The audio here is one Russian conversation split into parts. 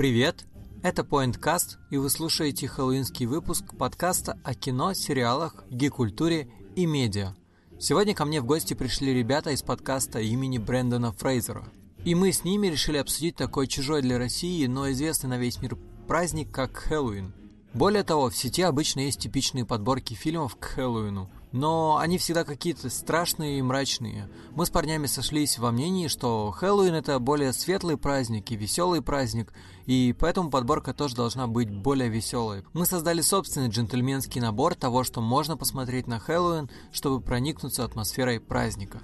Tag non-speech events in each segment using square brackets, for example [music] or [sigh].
Привет! Это PointCast, и вы слушаете хэллоуинский выпуск подкаста о кино, сериалах, гей-культуре и медиа. Сегодня ко мне в гости пришли ребята из подкаста имени Брэндона Фрейзера. И мы с ними решили обсудить такой чужой для России, но известный на весь мир праздник, как Хэллоуин. Более того, в сети обычно есть типичные подборки фильмов к Хэллоуину – но они всегда какие-то страшные и мрачные. Мы с парнями сошлись во мнении, что Хэллоуин это более светлый праздник и веселый праздник, и поэтому подборка тоже должна быть более веселой. Мы создали собственный джентльменский набор того, что можно посмотреть на Хэллоуин, чтобы проникнуться атмосферой праздника.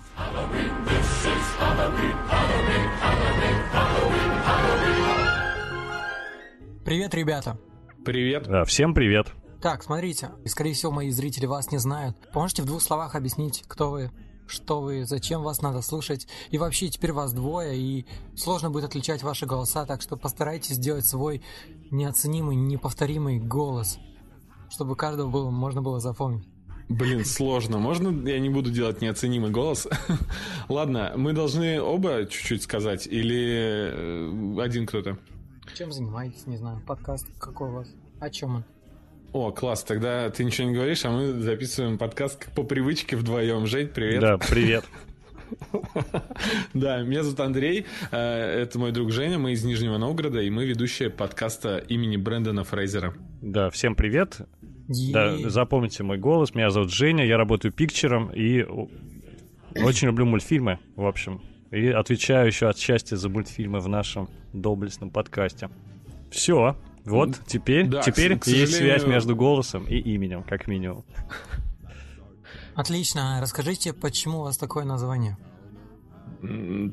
Привет, ребята! Привет! Да, всем привет! Так, смотрите, скорее всего, мои зрители вас не знают. Можете в двух словах объяснить, кто вы, что вы, зачем вас надо слушать. И вообще, теперь вас двое, и сложно будет отличать ваши голоса, так что постарайтесь сделать свой неоценимый, неповторимый голос, чтобы каждого было, можно было запомнить. Блин, сложно. Можно я не буду делать неоценимый голос? [laughs] Ладно, мы должны оба чуть-чуть сказать, или э, один кто-то? Чем занимаетесь, не знаю, подкаст какой у вас? О чем он? О, класс, тогда ты ничего не говоришь, а мы записываем подкаст по привычке вдвоем. Жень, привет. Да, привет. [laughs] Да, меня зовут Андрей, э, это мой друг Женя, мы из Нижнего Новгорода, и мы ведущие подкаста имени Брэндона Фрейзера. Да, всем привет. Да, запомните мой голос, меня зовут Женя, я работаю пикчером и очень люблю мультфильмы, в общем. И отвечаю еще отчасти за мультфильмы в нашем доблестном подкасте. Все, вот, теперь, да, теперь к, есть связь между голосом и именем, как минимум. Отлично. Расскажите, почему у вас такое название?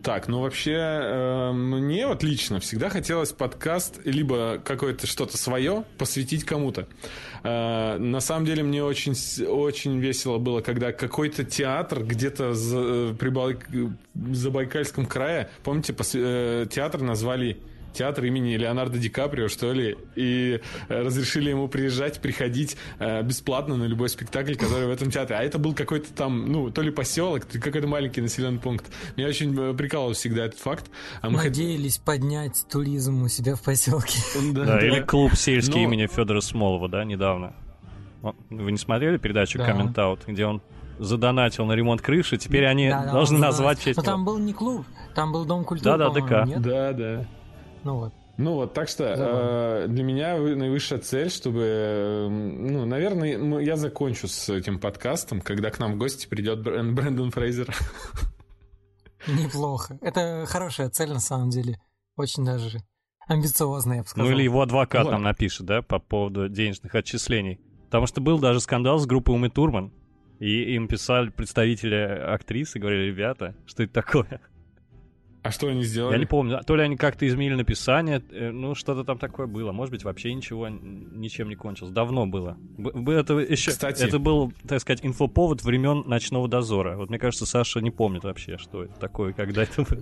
Так, ну вообще э, мне вот лично всегда хотелось подкаст либо какое-то что-то свое посвятить кому-то. Э, на самом деле мне очень очень весело было, когда какой-то театр где-то за, э, при Байк... Забайкальском крае, помните, пос... э, театр назвали театр имени Леонардо Ди Каприо, что ли, и э, разрешили ему приезжать, приходить э, бесплатно на любой спектакль, который в этом театре. А это был какой-то там, ну, то ли поселок, то ли какой-то маленький населенный пункт. Меня очень э, прикалывал всегда этот факт. А мы Надеялись хот... поднять туризм у себя в поселке. Да, да, или клуб сельский Но... имени Федора Смолова, да, недавно. Вы не смотрели передачу да. Comment Out, где он задонатил на ремонт крыши, теперь они да, должны назвать честь. Но там был не клуб, там был дом культуры. Да, да, ДК. Нет? Да, да. Ну вот. Ну вот, так что э, для меня наивысшая цель, чтобы, э, ну, наверное, я закончу с этим подкастом, когда к нам в гости придет Брэндон Фрейзер. Неплохо. Это хорошая цель на самом деле. Очень даже амбициозная, я бы сказал. Ну или его адвокат вот. нам напишет, да, по поводу денежных отчислений. Потому что был даже скандал с группой Умы Турман. И им писали представители актрисы, говорили, ребята, что это такое? А что они сделали? Я не помню. То ли они как-то изменили написание, э, ну что-то там такое было. Может быть, вообще ничего ничем не кончилось. Давно было. Это еще, Кстати, это был, так сказать, инфоповод времен ночного дозора. Вот мне кажется, Саша не помнит вообще, что это такое, когда это было.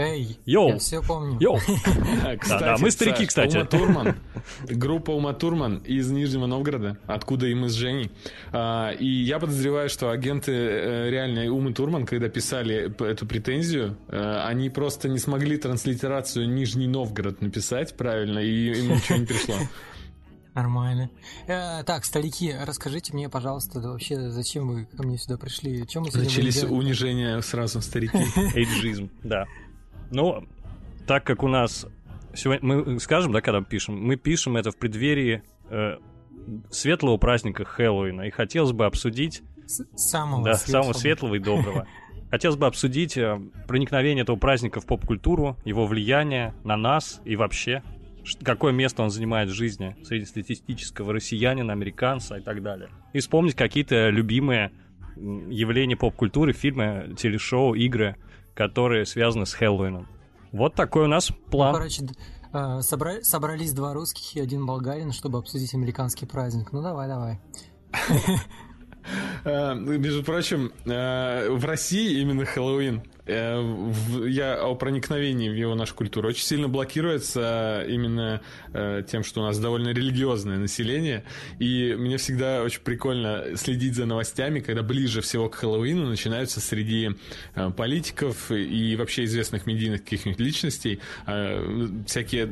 Эй, yo. я все помню. Yo. Кстати, [laughs] да, да, мы старики, кстати. Ума Турман, группа Ума Турман из Нижнего Новгорода, откуда и мы с Женей. А, и я подозреваю, что агенты э, реальной Умы Турман, когда писали эту претензию, э, они просто не смогли транслитерацию Нижний Новгород написать правильно, и им ничего не пришло. [laughs] Нормально. Э, так, старики, расскажите мне, пожалуйста, да вообще, зачем вы ко мне сюда пришли? Чем мы Начались унижения сразу, старики. [laughs] Эйджизм, да. Ну, так как у нас сегодня мы скажем, да, когда пишем, мы пишем это в преддверии э, светлого праздника Хэллоуина, и хотелось бы обсудить самого да, светлого. самого светлого и доброго. [laughs] Хотелось бы обсудить э, проникновение этого праздника в поп-культуру, его влияние на нас и вообще, какое место он занимает в жизни среднестатистического россиянина, американца и так далее. И вспомнить какие-то любимые явления поп-культуры, фильмы, телешоу, игры – которые связаны с Хэллоуином. Вот такой у нас план. Ну, короче, собра... собрались два русских и один болгарин, чтобы обсудить американский праздник. Ну давай, давай. [laughs] Э, между прочим, э, в России именно Хэллоуин я о проникновении в его нашу культуру, очень сильно блокируется именно э, тем, что у нас довольно религиозное население. И мне всегда очень прикольно следить за новостями, когда ближе всего к Хэллоуину начинаются среди э, политиков и вообще известных медийных каких-нибудь личностей всякие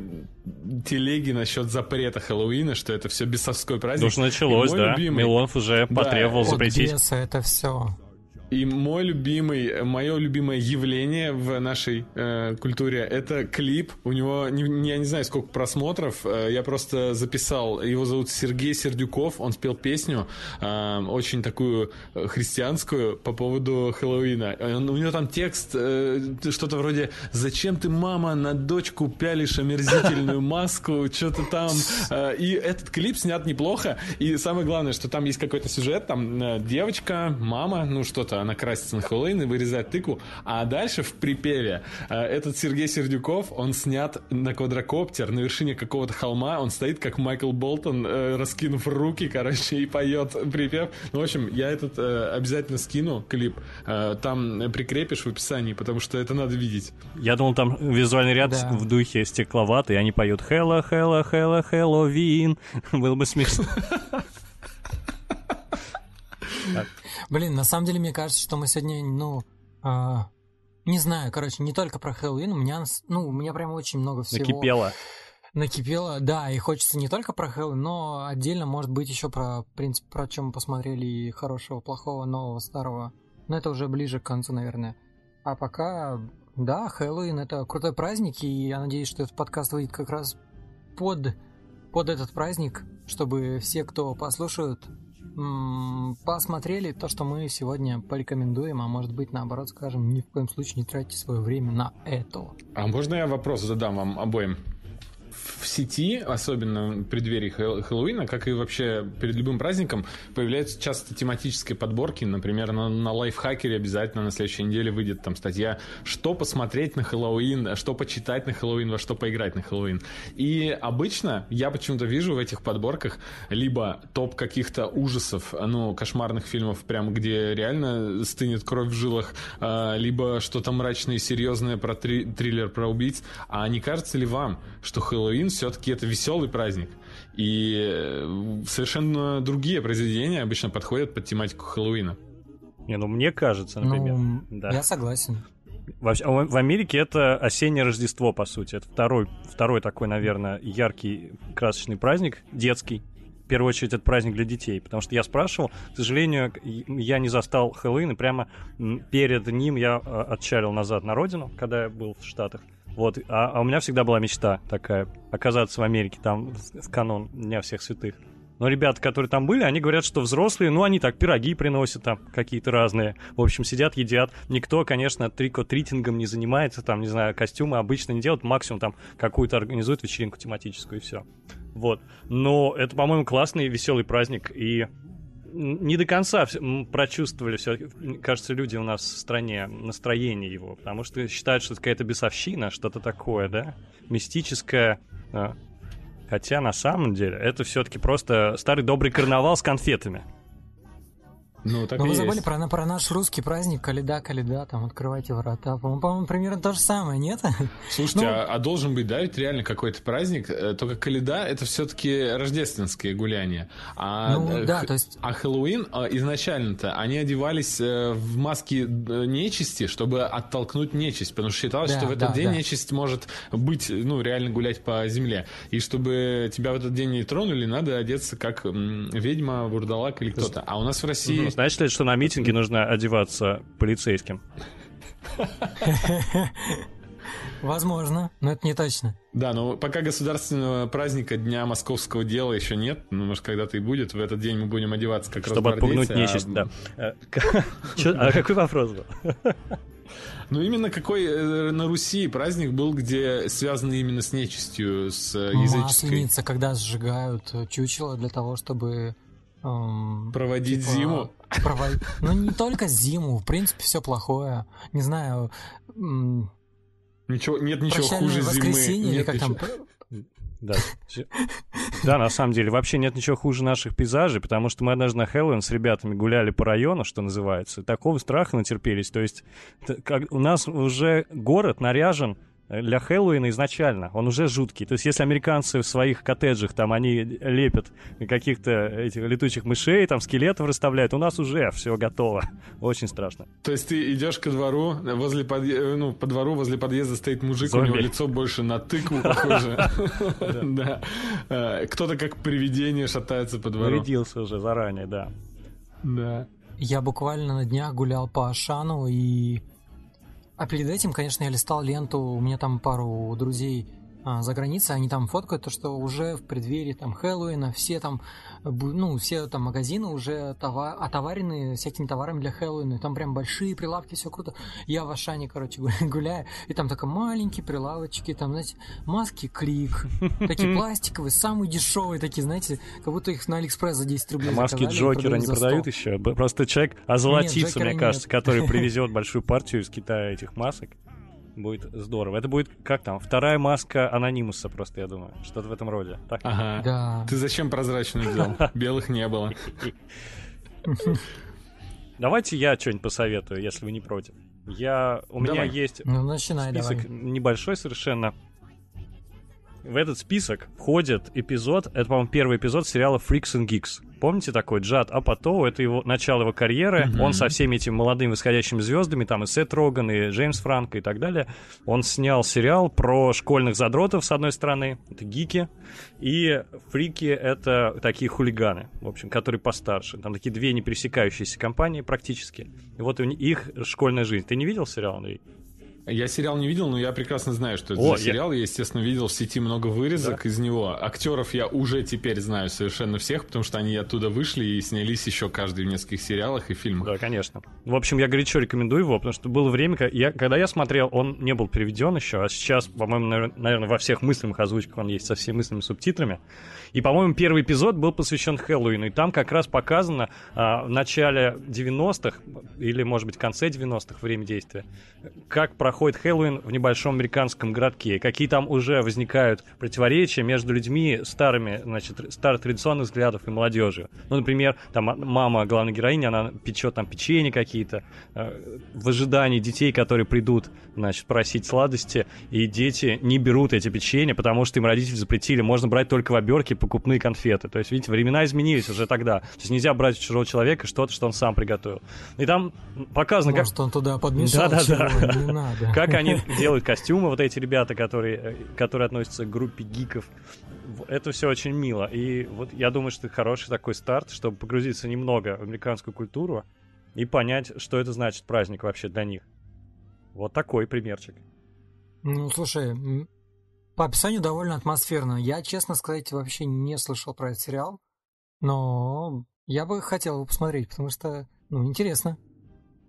телеги насчет запрета Хэллоуина, что это все бесовской праздник. Уж началось, да. Любимый... Милонов уже потребовал да, запретить. От беса это все. И мой любимый, мое любимое явление в нашей э, культуре это клип. У него, не, я не знаю, сколько просмотров. Э, я просто записал. Его зовут Сергей Сердюков. Он спел песню э, очень такую э, христианскую по поводу Хэллоуина. Он, у него там текст э, что-то вроде «Зачем ты, мама, на дочку пялишь омерзительную [laughs] маску?» Что-то там. Э, и этот клип снят неплохо. И самое главное, что там есть какой-то сюжет. Там э, девочка, мама, ну что-то она красится на Хэллоуин и вырезает тыкву. А дальше в припеве э, этот Сергей Сердюков, он снят на квадрокоптер на вершине какого-то холма. Он стоит как Майкл Болтон, э, раскинув руки, короче, и поет припев. Ну, в общем, я этот э, обязательно скину клип. Там прикрепишь в описании, потому что это надо видеть. Я думал, там визуальный ряд да. в духе стекловатый, они поют «Хэлло, Хэлло, Хэлло, Хэллоуин». [laughs] Было бы смешно. [laughs] Блин, на самом деле, мне кажется, что мы сегодня, ну, а, не знаю, короче, не только про Хэллоуин, у меня, ну, у меня прям очень много всего. Накипело. Накипело, да, и хочется не только про Хэллоуин, но отдельно, может быть, еще про, в принципе, про чем мы посмотрели и хорошего, плохого, нового, старого. Но это уже ближе к концу, наверное. А пока, да, Хэллоуин это крутой праздник, и я надеюсь, что этот подкаст выйдет как раз под, под этот праздник, чтобы все, кто послушают, посмотрели то, что мы сегодня порекомендуем, а может быть, наоборот, скажем, ни в коем случае не тратьте свое время на это. А можно я вопрос задам вам обоим? В сети, особенно в преддверии Хэллоуина, как и вообще перед любым праздником, появляются часто тематические подборки. Например, на, на лайфхакере обязательно на следующей неделе выйдет там статья «Что посмотреть на Хэллоуин», «Что почитать на Хэллоуин», «Во что поиграть на Хэллоуин». И обычно я почему-то вижу в этих подборках либо топ каких-то ужасов, ну, кошмарных фильмов, прям где реально стынет кровь в жилах, а, либо что-то мрачное и серьезное про три, триллер про убийц. А не кажется ли вам, что Хэллоуин все-таки это веселый праздник. И э, совершенно другие произведения обычно подходят под тематику Хэллоуина. Не, ну мне кажется, например. Ну, да. Я согласен. В, в Америке это осеннее Рождество, по сути. Это второй, второй такой, наверное, яркий красочный праздник, детский. В первую очередь, это праздник для детей. Потому что я спрашивал, к сожалению, я не застал Хэллоуин, и прямо перед ним я э, отчалил назад на родину, когда я был в Штатах. Вот, а, а у меня всегда была мечта такая, оказаться в Америке, там, канон Дня всех святых. Но ребята, которые там были, они говорят, что взрослые, ну, они так пироги приносят там какие-то разные. В общем, сидят, едят. Никто, конечно, трико-тритингом не занимается, там, не знаю, костюмы обычно не делают. Максимум там какую-то организуют вечеринку тематическую и все. Вот. Но это, по-моему, классный веселый праздник. И не до конца прочувствовали все, кажется, люди у нас в стране настроение его, потому что считают, что это какая-то бесовщина, что-то такое, да, мистическое. А. Хотя на самом деле это все-таки просто старый добрый карнавал с конфетами. Ну, так Но вы есть. забыли про, про наш русский праздник Каледа, Каледа, там открывайте врата. По-моему, по примерно то же самое, нет? [laughs] Слушайте, ну... а, а должен быть, да, ведь реально какой-то праздник. Э, только Каледа это все-таки рождественские гуляния. А, ну, да, то есть... а Хэллоуин а, изначально-то они одевались э, в маски нечисти, чтобы оттолкнуть нечисть. Потому что считалось, да, что в этот да, день да. нечисть может быть, ну, реально гулять по земле. И чтобы тебя в этот день не тронули, надо одеться как ведьма, бурдалак или кто-то. А у нас в России Значит ли, что на митинге нужно одеваться полицейским? Возможно, но это не точно. Да, но пока государственного праздника Дня Московского дела еще нет, ну, может, когда-то и будет, в этот день мы будем одеваться как Чтобы отпугнуть нечисть, а... да. [laughs] А какой вопрос был? [laughs] Ну, именно какой э, на Руси праздник был, где связан именно с нечистью, с э, языческой... Масленица, когда сжигают чучело для того, чтобы Эм, Проводить типа, зиму? Провод... [laughs] Ну, не только зиму, в принципе, все плохое. Не знаю... Ничего, нет ничего хуже зимы. Нет как ничего... там... Да. Да, на самом деле, вообще нет ничего хуже наших пейзажей, потому что мы однажды на Хэллоуин с ребятами гуляли по району, что называется, такого страха натерпелись. То есть как, у нас уже город наряжен для Хэллоуина изначально. Он уже жуткий. То есть, если американцы в своих коттеджах, там, они лепят каких-то этих летучих мышей, там, скелетов расставляют, у нас уже все готово. [laughs] Очень страшно. То есть, ты идешь ко двору, возле подъезда, ну, по двору возле подъезда стоит мужик, Зомби. у него лицо больше на тыкву [laughs] похоже. [laughs] Да. Э, кто-то как привидение шатается по двору. Нарядился уже заранее, да. Да. Я буквально на днях гулял по Ашану и а перед этим, конечно, я листал ленту, у меня там пару друзей а, за границей, они там фоткают то, что уже в преддверии там Хэллоуина все там, ну, все там магазины уже товар, отоварены всякими товарами для Хэллоуина, и там прям большие прилавки, все круто. Я в Ашане, короче, [laughs] гуляю, и там только маленькие прилавочки, там, знаете, маски Клик, [laughs] такие пластиковые, самые дешевые такие, знаете, как будто их на Алиэкспресс за 10 рублей А маски Джокера не продают еще? Просто человек озолотится, мне кажется, который [laughs] привезет большую партию из Китая этих масок. Будет здорово. Это будет, как там, вторая маска анонимуса просто, я думаю. Что-то в этом роде. Так? Ага. Да. Ты зачем прозрачную взял? Белых не было. Давайте я что-нибудь посоветую, если вы не против. Я, у меня есть ну, начинай, список давай. небольшой совершенно. В этот список входит эпизод, это, по-моему, первый эпизод сериала Freaks and Geeks. Помните такой Джад Апатоу? Это его начало его карьеры. Mm-hmm. Он со всеми этими молодыми восходящими звездами, там и Сет Роган, и Джеймс Франко и так далее. Он снял сериал про школьных задротов, с одной стороны, это гики, и фрики — это такие хулиганы, в общем, которые постарше. Там такие две не пересекающиеся компании практически. И вот их школьная жизнь. Ты не видел сериал, Андрей? Я сериал не видел, но я прекрасно знаю, что это О, за сериал. Я... я, естественно, видел в сети много вырезок да? из него. Актеров я уже теперь знаю совершенно всех, потому что они оттуда вышли и снялись еще каждый в нескольких сериалах и фильмах. Да, конечно. В общем, я горячо рекомендую его, потому что было время, я, когда я смотрел, он не был переведен еще, а сейчас, по-моему, наверное, во всех мысленных озвучках он есть со всеми мысленными субтитрами. И, по-моему, первый эпизод был посвящен Хэллоуину, и там как раз показано а, в начале 90-х, или, может быть, в конце 90-х время действия, как проходит Хэллоуин в небольшом американском городке, какие там уже возникают противоречия между людьми старыми, значит, старых традиционных взглядов и молодежью. Ну, например, там мама главной героини, она печет там печенье какие-то, э, в ожидании детей, которые придут, значит, просить сладости, и дети не берут эти печенья, потому что им родители запретили, можно брать только в обертке покупные конфеты. То есть, видите, времена изменились уже тогда. То есть нельзя брать у чужого человека что-то, что он сам приготовил. И там показано, Может, как... он туда подмешал да, да, да. Как они делают костюмы, вот эти ребята, которые, которые относятся к группе гиков. Это все очень мило. И вот я думаю, что это хороший такой старт, чтобы погрузиться немного в американскую культуру и понять, что это значит праздник вообще для них. Вот такой примерчик. Ну, слушай, по описанию довольно атмосферно. Я, честно сказать, вообще не слышал про этот сериал, но я бы хотел его посмотреть, потому что, ну, интересно.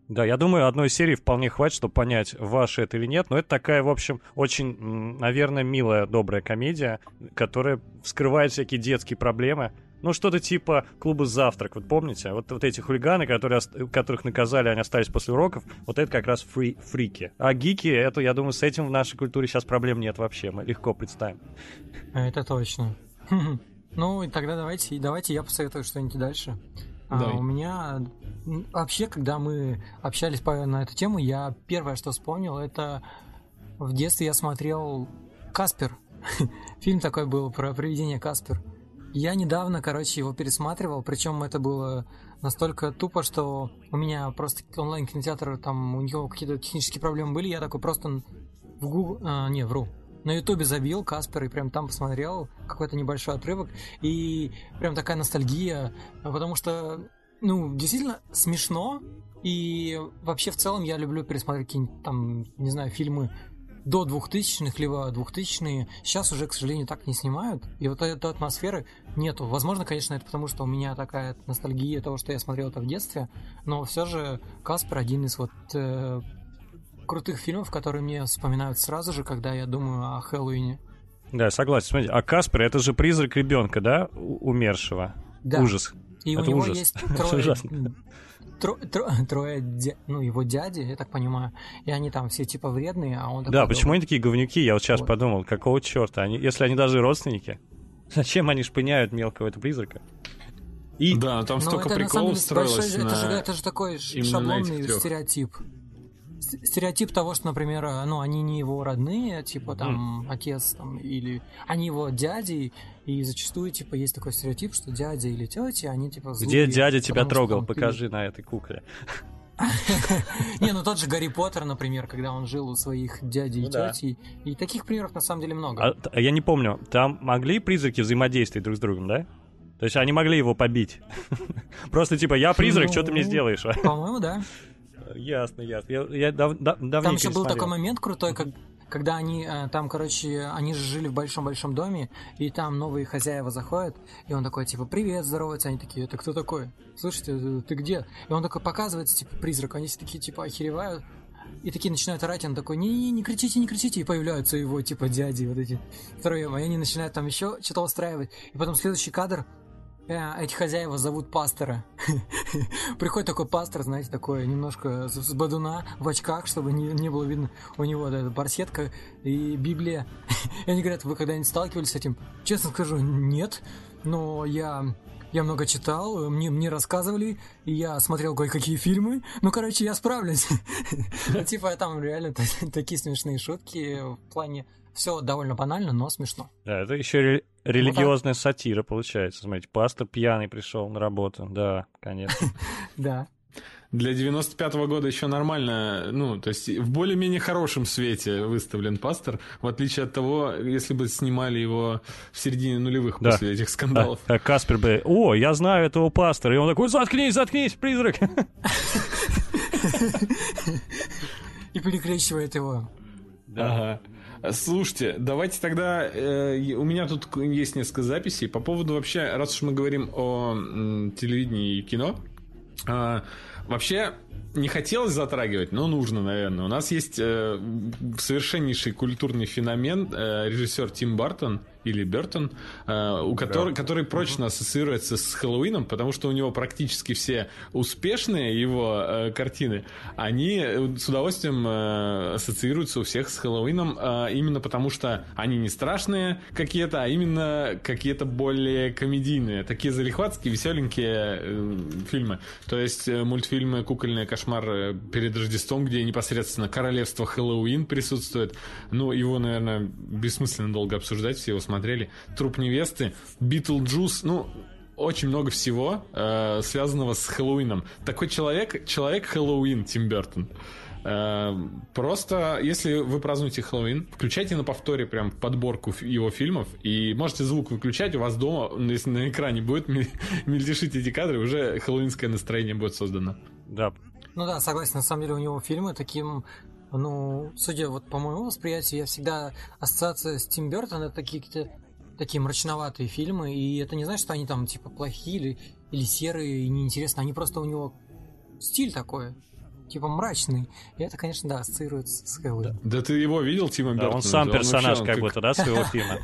Да, я думаю, одной серии вполне хватит, чтобы понять, ваше это или нет. Но это такая, в общем, очень, наверное, милая, добрая комедия, которая вскрывает всякие детские проблемы. Ну, что-то типа клуба «Завтрак», вот помните? Вот, вот эти хулиганы, которые, которых наказали, они остались после уроков, вот это как раз фри, фрики. А гики, это, я думаю, с этим в нашей культуре сейчас проблем нет вообще, мы легко представим. Это точно. [laughs] Ну, и тогда давайте, давайте я посоветую что-нибудь дальше. А, у меня вообще, когда мы общались по, на эту тему, я первое, что вспомнил, это в детстве я смотрел Каспер. [laughs] Фильм такой был про привидение Каспер. Я недавно, короче, его пересматривал, причем это было настолько тупо, что у меня просто онлайн-кинотеатр, там у него какие-то технические проблемы были, я такой просто в Google, а, не, вру, на ютубе забил Каспер и прям там посмотрел какой-то небольшой отрывок и прям такая ностальгия, потому что, ну, действительно смешно и вообще в целом я люблю пересмотреть какие-нибудь там, не знаю, фильмы до 2000-х, либо 2000-е, сейчас уже, к сожалению, так не снимают, и вот этой атмосферы нету. Возможно, конечно, это потому, что у меня такая ностальгия того, что я смотрел это в детстве, но все же Каспер один из вот э, крутых фильмов, которые мне вспоминают сразу же, когда я думаю о Хэллоуине. Да, согласен. Смотрите, а Каспер это же призрак ребенка, да, умершего. Да. Ужас. И это у него ужас. есть [laughs] трое, тро, тро, [laughs] трое дя, ну, его дяди, я так понимаю, и они там все типа вредные, а он Да, почему они такие говнюки? Я вот сейчас вот. подумал, какого черта? Они, если они даже родственники? [laughs] Зачем они шпыняют мелкого этого призрака? И... Да, там столько это, приколов строилось большой, на... это, же, это же такой шаблонный стереотип. Стереотип того, что, например, ну, они не его родные, типа, там, mm. отец, там, или они его дяди, и зачастую, типа, есть такой стереотип, что дядя или тетя, они, типа, злые, Где дядя тебя трогал? Покажи на этой кукле. [laughs] Не, ну тот же Гарри Поттер, например, когда он жил у своих дядей и ну тетей. И таких примеров на самом деле много. А, я не помню, там могли призраки взаимодействовать друг с другом, да? То есть они могли его побить. [laughs] Просто типа, я призрак, что ты мне ну, сделаешь? [laughs] По-моему, да. Ясно, ясно. Я, я дав, дав, Там еще был такой момент крутой, как, когда они э, там, короче, они же жили в большом-большом доме, и там новые хозяева заходят, и он такой, типа, привет, здоровается, они такие, это кто такой? Слушайте, э, ты где? И он такой показывается, типа, призрак, они все такие, типа, охеревают, и такие начинают орать, он такой, не-не, не кричите, не кричите, и появляются его, типа, дяди вот эти втроем, и они начинают там еще что-то устраивать, и потом следующий кадр, эти хозяева зовут пастора. [laughs] Приходит такой пастор, знаете, такой немножко с бадуна, в очках, чтобы не, не было видно у него да, эта барсетка и Библия. [laughs] и они говорят, вы когда-нибудь сталкивались с этим? Честно скажу, нет, но я я много читал, мне, мне рассказывали, и я смотрел кое-какие фильмы. Ну, короче, я справлюсь. [laughs] Типа, там реально такие смешные шутки в плане все довольно банально, но смешно. Да, это еще ре- религиозная вот сатира получается. Смотрите, пастор пьяный пришел на работу. Да, конечно. [laughs] Да. Для 95-го года еще нормально, ну, то есть в более-менее хорошем свете выставлен пастор, в отличие от того, если бы снимали его в середине нулевых да. после этих скандалов. А, а Каспер бы, о, я знаю этого пастора, и он такой, заткнись, заткнись, призрак. [laughs] И перекрещивает его. Ага. Слушайте, давайте тогда... Э, у меня тут есть несколько записей по поводу вообще, раз уж мы говорим о м, телевидении и кино. Э, вообще, не хотелось затрагивать, но нужно, наверное. У нас есть э, совершеннейший культурный феномен, э, режиссер Тим Бартон, или Бертон, э, у которого, который прочно ассоциируется с Хэллоуином, потому что у него практически все успешные его э, картины, они э, с удовольствием ассоциируются у всех с Хэллоуином, именно потому что они не страшные какие-то, а именно какие-то более комедийные, такие залихватские, веселенькие фильмы. То есть мультфильмы «Кукольный кошмар» перед Рождеством, где непосредственно королевство Хэллоуин присутствует. Ну, его, наверное, бессмысленно долго обсуждать, все его смотрели. Труп невесты, Битлджус, ну, очень много всего, э, связанного с Хэллоуином. Такой человек, человек Хэллоуин, Тим Бертон. Э, просто, если вы празднуете Хэллоуин, включайте на повторе прям подборку его фильмов, и можете звук выключать, у вас дома, если на экране будет [laughs] мельтешить эти кадры, уже хэллоуинское настроение будет создано. Да. Ну да, согласен, на самом деле у него фильмы таким ну, судя вот по моему восприятию, я всегда ассоциация с Тим Бертон это такие какие-то такие мрачноватые фильмы, и это не значит, что они там типа плохие или, или серые и неинтересные, они просто у него стиль такой, типа мрачный. И это, конечно, да, ассоциируется с Хэллоуин. Да, да ты его видел, Тима да, Бертона? Он сам персонаж он как будто, да, своего фильма?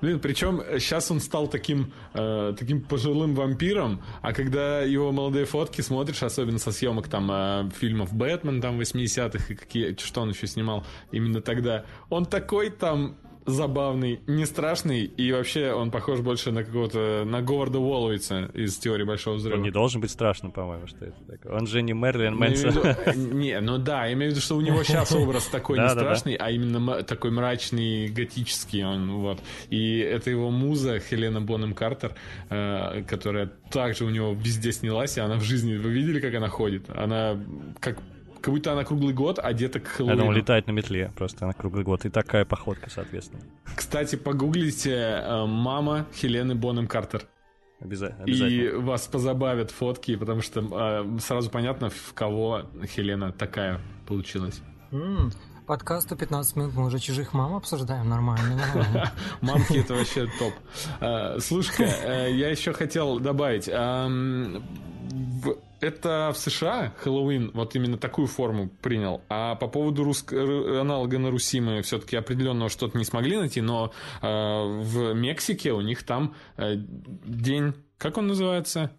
Блин, причем сейчас он стал таким, э, таким пожилым вампиром, а когда его молодые фотки смотришь, особенно со съемок там э, фильмов Бэтмен там 80-х и какие, что он еще снимал именно тогда, он такой там забавный, не страшный, и вообще он похож больше на какого-то, на Говарда Уолловица из «Теории Большого Взрыва». Он не должен быть страшным, по-моему, что это такое. Он же не Мерлин Мэнсон. Э, не, ну да, я имею в виду, что у него сейчас образ такой не страшный, а именно такой мрачный, готический он, вот. И это его муза Хелена Бонем Картер, э, которая также у него везде снялась, и она в жизни, вы видели, как она ходит? Она как как будто она круглый год одета к Хэллоуину. Я думал, летает на метле просто на круглый год. И такая походка, соответственно. Кстати, погуглите э, «Мама Хелены Бонем Картер». Обязательно. И вас позабавят фотки, потому что э, сразу понятно, в кого Хелена такая получилась. Mm. Подкасту 15 минут мы уже чужих мам обсуждаем нормально. [laughs] Мамки это вообще топ. Э, слушай, э, я еще хотел добавить это в США Хэллоуин вот именно такую форму принял. А по поводу руск... аналога на Руси мы все-таки определенного что-то не смогли найти, но э, в Мексике у них там э, день, как он называется?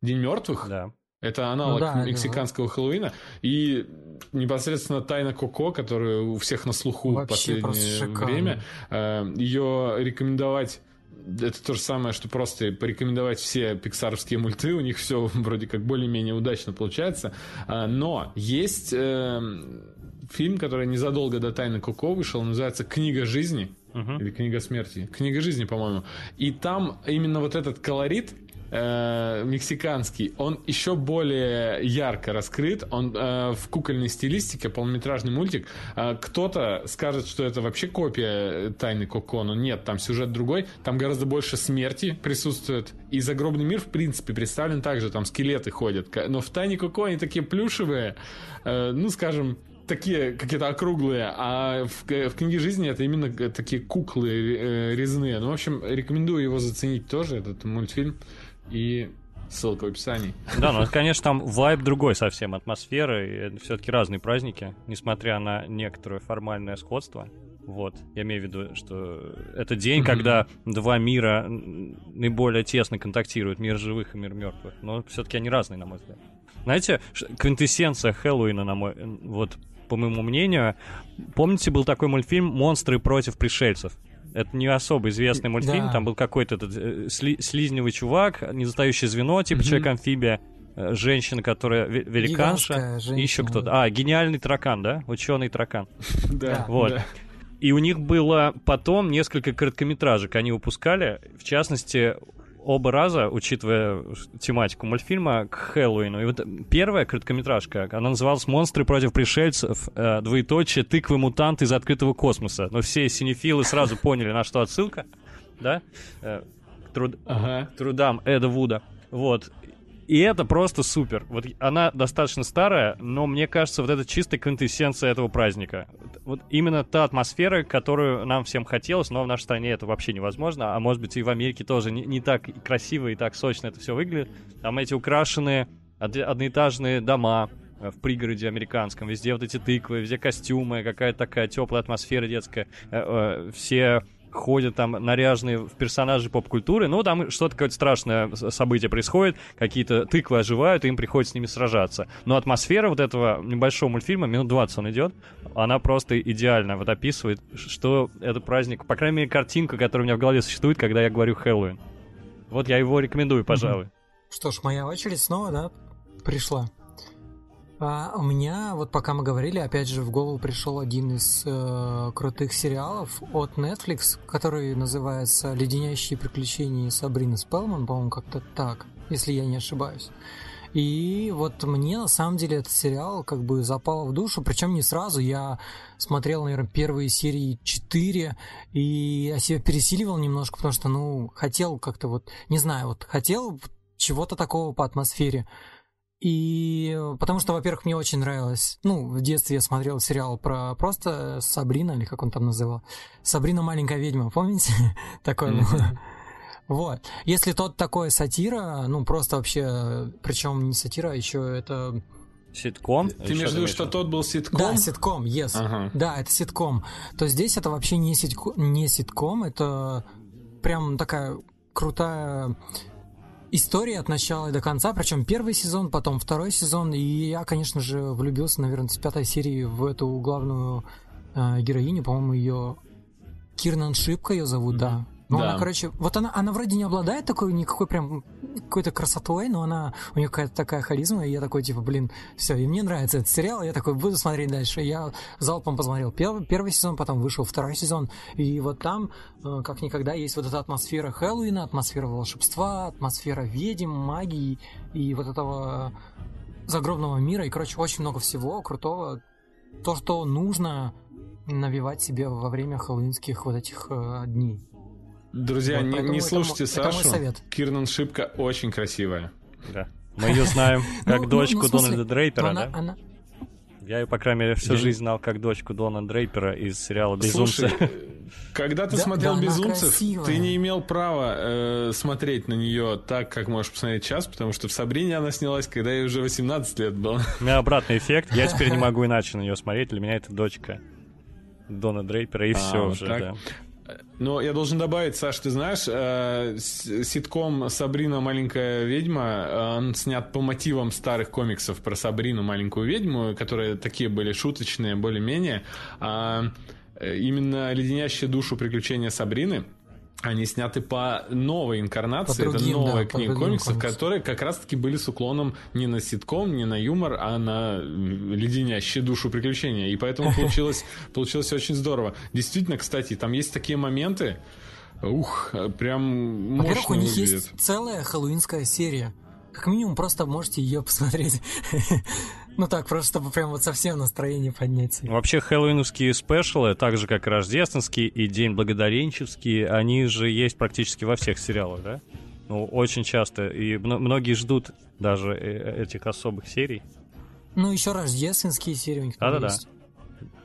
День мертвых? Да. Это аналог ну, да, мексиканского да. Хэллоуина. И непосредственно Тайна Коко, которая у всех на слуху в последнее время, э, ее рекомендовать это то же самое, что просто порекомендовать все пиксаровские мульты, у них все вроде как более-менее удачно получается. А, но есть э, фильм, который незадолго до Тайны Коко вышел, называется «Книга жизни». Uh-huh. Или книга смерти. Книга жизни, по-моему. И там именно вот этот колорит э, мексиканский, он еще более ярко раскрыт. Он э, в кукольной стилистике, полнометражный мультик. Э, кто-то скажет, что это вообще копия Тайны Коко, но нет, там сюжет другой. Там гораздо больше смерти присутствует. И загробный мир, в принципе, представлен также, там скелеты ходят. Но в Тайне Коко они такие плюшевые, э, ну, скажем, такие какие-то округлые, а в, в книге жизни это именно такие куклы э, резные. Ну, в общем, рекомендую его заценить тоже, этот мультфильм и ссылка в описании. Да, ну, конечно, там вайб другой совсем, атмосфера, и это все-таки разные праздники, несмотря на некоторое формальное сходство. Вот, я имею в виду, что это день, когда два мира наиболее тесно контактируют, мир живых и мир мертвых. Но все-таки они разные, на мой взгляд. Знаете, квинтэссенция Хэллоуина, на мой, вот, по моему мнению, помните, был такой мультфильм «Монстры против пришельцев»? Это не особо известный мультфильм, да. там был какой-то этот э, сли, слизневый чувак, недостающее звено, типа угу. человек-амфибия, э, женщина, которая великанша, и еще кто-то. А, гениальный таракан, да? Ученый таракан. [laughs] Да. [laughs] Вот. И у них было потом несколько короткометражек, они выпускали, в частности, оба раза, учитывая тематику мультфильма, к Хэллоуину. И вот первая короткометражка, она называлась «Монстры против пришельцев. Э, двоеточие. Тыквы-мутанты из открытого космоса». Но все синефилы сразу поняли, на что отсылка, да? Э, к, труд... ага. трудам Эда Вуда. Вот. И это просто супер. Вот она достаточно старая, но мне кажется, вот это чистая квинтэссенция этого праздника. Вот именно та атмосфера, которую нам всем хотелось, но в нашей стране это вообще невозможно, а может быть и в Америке тоже не, не так красиво и так сочно это все выглядит. Там эти украшенные одноэтажные дома, э, в пригороде американском. Везде вот эти тыквы, везде костюмы, какая-то такая теплая атмосфера детская. Э, э, все ходят там наряженные в персонажи поп-культуры, ну, там что-то какое-то страшное событие происходит, какие-то тыквы оживают, и им приходится с ними сражаться. Но атмосфера вот этого небольшого мультфильма, минут 20 он идет, она просто идеально вот описывает, что это праздник, по крайней мере, картинка, которая у меня в голове существует, когда я говорю Хэллоуин. Вот я его рекомендую, пожалуй. Что ж, моя очередь снова, да, пришла. А у меня, вот пока мы говорили, опять же в голову пришел один из э, крутых сериалов от Netflix, который называется «Леденящие приключения Сабрины Спелман», по-моему, как-то так, если я не ошибаюсь. И вот мне на самом деле этот сериал как бы запал в душу, причем не сразу. Я смотрел, наверное, первые серии 4 и я себя пересиливал немножко, потому что, ну, хотел как-то вот, не знаю, вот хотел чего-то такого по атмосфере. И потому что, во-первых, мне очень нравилось, ну, в детстве я смотрел сериал про просто Сабрина, или как он там называл, Сабрина маленькая ведьма, помните? [laughs] Такой. Вот. Если тот такой сатира, ну, просто вообще, причем не сатира, а еще это... Ситком? Ты имеешь в виду, что тот был ситком? Да, ситком, yes. Ага. Да, это ситком. То здесь это вообще не, ситком, не ситком, это прям такая крутая история от начала до конца, причем первый сезон, потом второй сезон, и я, конечно же, влюбился, наверное, с пятой серии в эту главную э, героиню, по-моему, ее Кирнан Шипка ее зовут, mm-hmm. да. Ну, да. она, короче, вот она, она вроде не обладает такой никакой прям какой-то красотой, но она, у нее какая-то такая харизма, и я такой, типа, блин, все, и мне нравится этот сериал, я такой, буду смотреть дальше. Я залпом посмотрел первый, первый сезон, потом вышел второй сезон, и вот там, э, как никогда, есть вот эта атмосфера Хэллоуина, атмосфера волшебства, атмосфера ведьм, магии, и вот этого загробного мира, и, короче, очень много всего крутого, то, что нужно навивать себе во время хэллоуинских вот этих э, дней. Друзья, вот, не, не слушайте это, Сашу. Это мой совет. Кирнан Шипка очень красивая. Да. Мы ее знаем [laughs] как дочку Дональда Дрейпера, да? Я ее, по крайней мере, всю жизнь знал как дочку Дона Дрейпера из сериала «Безумцы». Слушай, когда ты смотрел «Безумцев», ты не имел права э, смотреть на нее так, как можешь посмотреть сейчас, потому что в «Сабрине» она снялась, когда ей уже 18 лет было. У меня обратный эффект. Я теперь не [laughs] могу иначе на нее смотреть. Для меня это дочка Дона Дрейпера, и а, все вот уже, так. да. Но я должен добавить, Саш, ты знаешь, э, ситком «Сабрина. Маленькая ведьма», э, он снят по мотивам старых комиксов про Сабрину, маленькую ведьму, которые такие были шуточные, более-менее. А именно «Леденящие душу приключения Сабрины» они сняты по новой инкарнации, По другим, это новая да, книга комиксов, комиксам. которые как раз-таки были с уклоном не на ситком, не на юмор, а на леденящие душу приключения. И поэтому [laughs] получилось, получилось очень здорово. Действительно, кстати, там есть такие моменты, ух, прям Во-первых, у них выглядит. есть целая хэллоуинская серия. Как минимум, просто можете ее посмотреть. [laughs] Ну так, просто чтобы прям вот совсем настроение поднять. себе. Вообще, хэллоуиновские спешалы, так же как рождественские и День Благодаренческий, они же есть практически во всех сериалах, да? Ну, очень часто. И мно- многие ждут даже э, этих особых серий. Ну, еще рождественские серии у них Да-да-да. есть.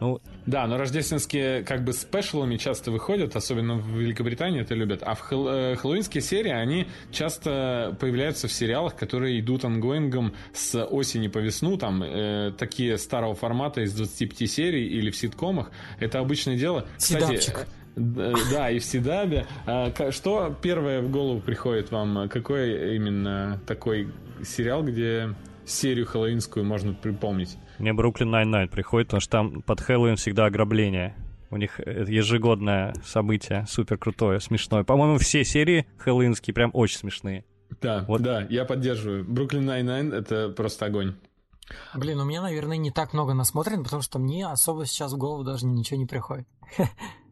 Ну, Да, но рождественские как бы special ами часто выходят, особенно в Великобритании это любят. А в хэл- э, хэллоуинские серии, они часто появляются в сериалах, которые идут ongoing ом с осени по весну, там э, такие старого формата из 25 серий или в ситкомах. Это обычное дело. Кстати, Седапчик. э, да, и в Седабе. А, Что первое в голову приходит вам? Какой именно такой сериал, где серию хэллоуинскую можно припомнить? Мне Brooklyn Nine-Nine приходит, потому что там под Хэллоуин всегда ограбление. У них это ежегодное событие, супер крутое, смешное. По-моему, все серии хэллоуинские прям очень смешные. Да, Вот. да, я поддерживаю. Brooklyn Nine-Nine это просто огонь. Блин, у меня, наверное, не так много насмотрено, потому что мне особо сейчас в голову даже ничего не приходит.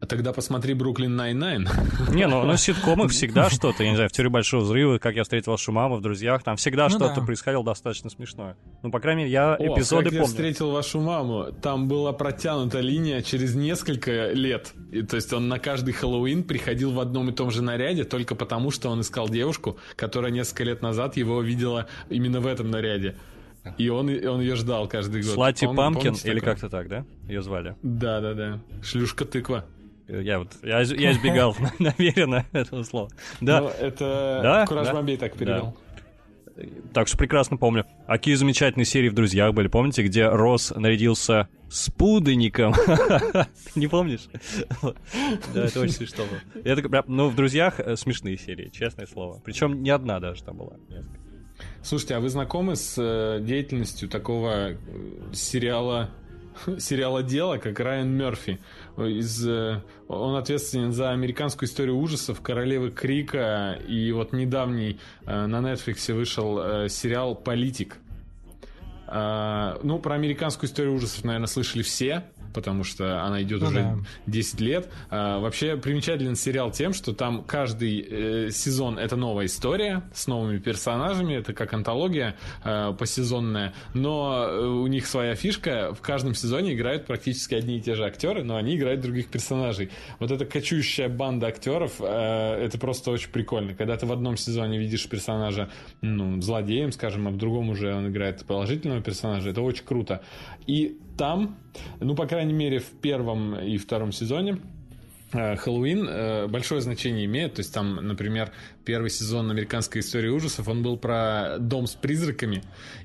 А тогда посмотри Brooklyn Nine-Nine. Не, ну, ну в ситкомах [laughs] всегда что-то, я не знаю, в «Теории большого взрыва», «Как я встретил вашу маму», в «Друзьях», там всегда Ну что-то да. происходило достаточно смешное. Ну, по крайней мере, я О, эпизоды как я помню. встретил вашу маму. Там была протянута линия через несколько лет. И, то есть он на каждый Хэллоуин приходил в одном и том же наряде, только потому, что он искал девушку, которая несколько лет назад его видела именно в этом наряде. И он, и он ее ждал каждый год. Слати Пом- Памкин, помните или как-то так, да? Ее звали. Да, да, да. Шлюшка тыква. Я вот, я, я избегал [laughs] намеренно этого слова. Да, Ну, это Да, Кураж да. Бомбей так перевел. так что прекрасно помню. А какие замечательные серии в «Друзьях» были, помните, где Росс нарядился с пуденником? [laughs] Не помнишь? Да, это очень смешно было. Ну, в «Друзьях» э, смешные серии, честное слово. Причем не одна даже там была. несколько. Слушайте, а вы знакомы с э, деятельностью такого э, сериала [laughs] сериала дела, как Райан Мерфи? Из, э, он ответственен за американскую историю ужасов, Королевы Крика, и вот недавний на Netflix вышел сериал Политик. А, ну, про американскую историю ужасов, наверное, слышали все, потому что она идет Ну уже да. 10 лет. А, вообще примечателен сериал тем, что там каждый э, сезон это новая история с новыми персонажами, это как антология э, посезонная, но э, у них своя фишка, в каждом сезоне играют практически одни и те же актеры, но они играют других персонажей. Вот эта кочующая банда актеров, э, это просто очень прикольно. Когда ты в одном сезоне видишь персонажа, ну, злодеем, скажем, а в другом уже он играет положительного персонажа, это очень круто. И там, ну, по крайней мере, в первом и втором сезоне э, Хэллоуин э, большое значение имеет. То есть там, например, первый сезон американской истории ужасов, он был про дом с призраками.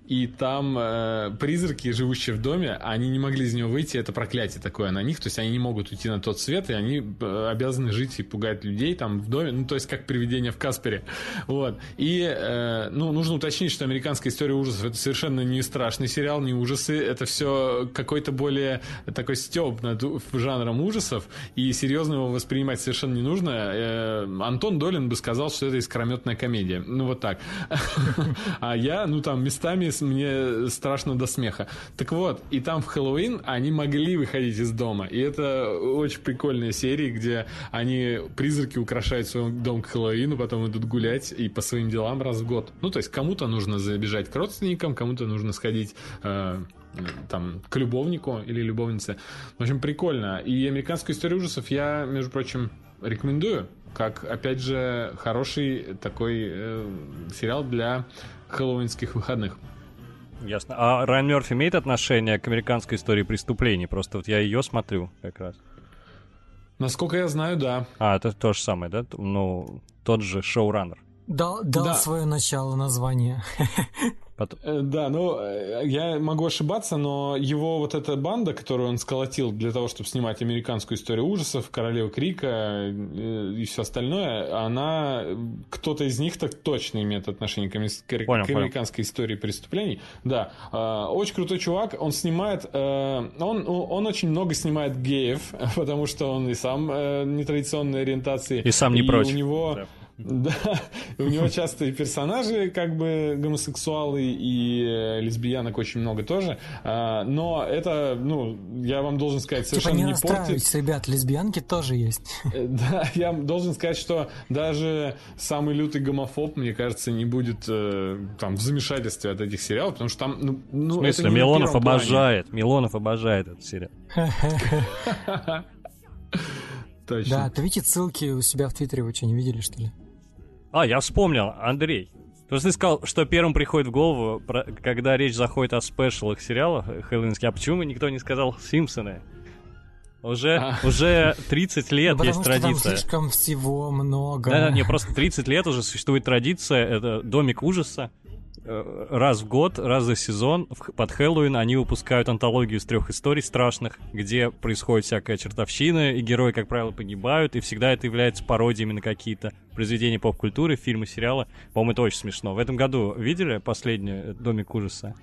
И там э, призраки, живущие в доме, они не могли из него выйти. Это проклятие такое на них. То есть они не могут уйти на тот свет, и они э, обязаны жить и пугать людей там в доме. Ну, то есть как привидение в Каспере. Вот. И, э, ну, нужно уточнить, что американская история ужасов это совершенно не страшный сериал, не ужасы. Это все какой-то более такой стёб над жанром ужасов. И серьезно его воспринимать совершенно не нужно. Э, Антон Долин бы сказал, что это искрометная комедия. Ну, вот так. [laughs] А я, ну, там, местами мне страшно до смеха. Так вот, и там в Хэллоуин они могли выходить из дома. И это очень прикольные серии, где они, призраки, украшают свой дом к Хэллоуину, потом идут гулять и по своим делам раз в год. Ну, то есть кому-то нужно забежать к родственникам, кому-то нужно сходить э, там, к любовнику или любовнице. В общем, прикольно. И американскую историю ужасов я, между прочим, рекомендую. Как, опять же, хороший такой э, сериал для хэллоуинских выходных. Ясно. А Райан Мерфи имеет отношение к американской истории преступлений? Просто вот я ее смотрю как раз. Насколько я знаю, да. А, это то же самое, да? Ну, тот же шоураннер. Дал, дал Да. свое начало название. [laughs] Потом... Э, да, ну, э, я могу ошибаться, но его вот эта банда, которую он сколотил для того, чтобы снимать американскую историю ужасов, Королева Крика э, и все остальное, она, кто-то из них так точно имеет отношение к, понял, к американской понял. истории преступлений. Да, очень крутой чувак, он снимает, он, он очень много снимает геев, [laughs] потому что он и сам нетрадиционной ориентации. И сам не и прочь. у него... Да да, у него часто и персонажи как бы гомосексуалы, и э, лесбиянок очень много тоже. А, но это, ну, я вам должен сказать, типа совершенно не, не портит. ребят, лесбиянки тоже есть. Э, да, я должен сказать, что даже самый лютый гомофоб, мне кажется, не будет э, там в замешательстве от этих сериалов, потому что там, ну, ну в смысле, Милонов обожает, Милонов обожает этот сериал. [laughs] Точно. Да, ты видите ссылки у себя в Твиттере, вы что, не видели, что ли? А, я вспомнил, Андрей. То есть ты сказал, что первым приходит в голову, когда речь заходит о спешлах сериалах хэллоуинских. А почему никто не сказал «Симпсоны»? Уже, а. уже 30 лет ну, есть традиция. Потому там слишком всего много. Да, да, не, просто 30 лет уже существует традиция, это «Домик ужаса», Э, раз в год, раз за сезон под Хэллоуин они выпускают антологию из трех историй страшных, где происходит всякая чертовщина, и герои, как правило, погибают, и всегда это является пародиями на какие-то произведения поп-культуры, фильмы, сериалы. По-моему, это очень смешно. В этом году видели последний э, «Домик ужаса»?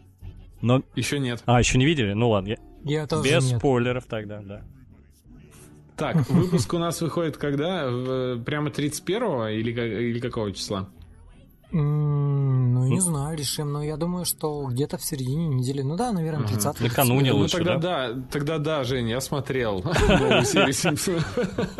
Но... Еще нет. А, еще не видели? Ну ладно. Я, я тоже Без нет. спойлеров тогда, да. Так, выпуск у нас выходит когда? В, прямо 31 или, или какого числа? Ну, не знаю, решим. Но я думаю, что где-то в середине недели. Ну да, наверное, 30 Накануне ну, лучше, тогда да? да? Тогда да, Жень, я смотрел [laughs]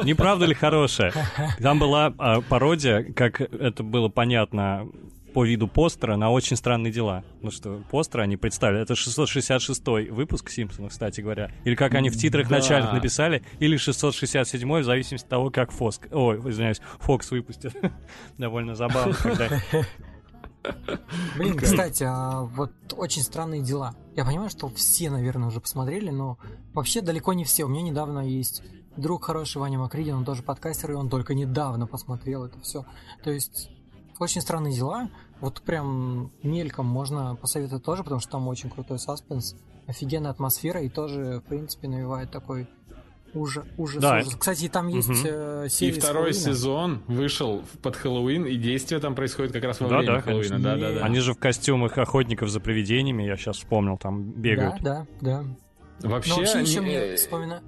Не правда ли хорошая? [laughs] Там была а, пародия, как это было понятно по виду постера на «Очень странные дела». Ну что, постеры они представили. Это 666 выпуск «Симпсонов», кстати говоря. Или как они в титрах да. начальных написали, или 667 в зависимости от того, как Фоск... Ой, извиняюсь, Фокс выпустит. [laughs] Довольно забавно, когда... Блин, кстати, а вот очень странные дела. Я понимаю, что все, наверное, уже посмотрели, но вообще далеко не все. У меня недавно есть друг хороший Ваня Макридин, он тоже подкастер, и он только недавно посмотрел это все. То есть очень странные дела. Вот прям мельком можно посоветовать тоже, потому что там очень крутой саспенс, офигенная атмосфера и тоже, в принципе, навевает такой ужас, ужас, да. ужас. Кстати, там есть угу. э, серия И второй сезон вышел под Хэллоуин, и действие там происходит как раз во да, время да, Хэллоуина. Да, да, да. Они же в костюмах охотников за привидениями, я сейчас вспомнил, там бегают. Да, да, да. Вообще, Но вообще еще мне вспоминаю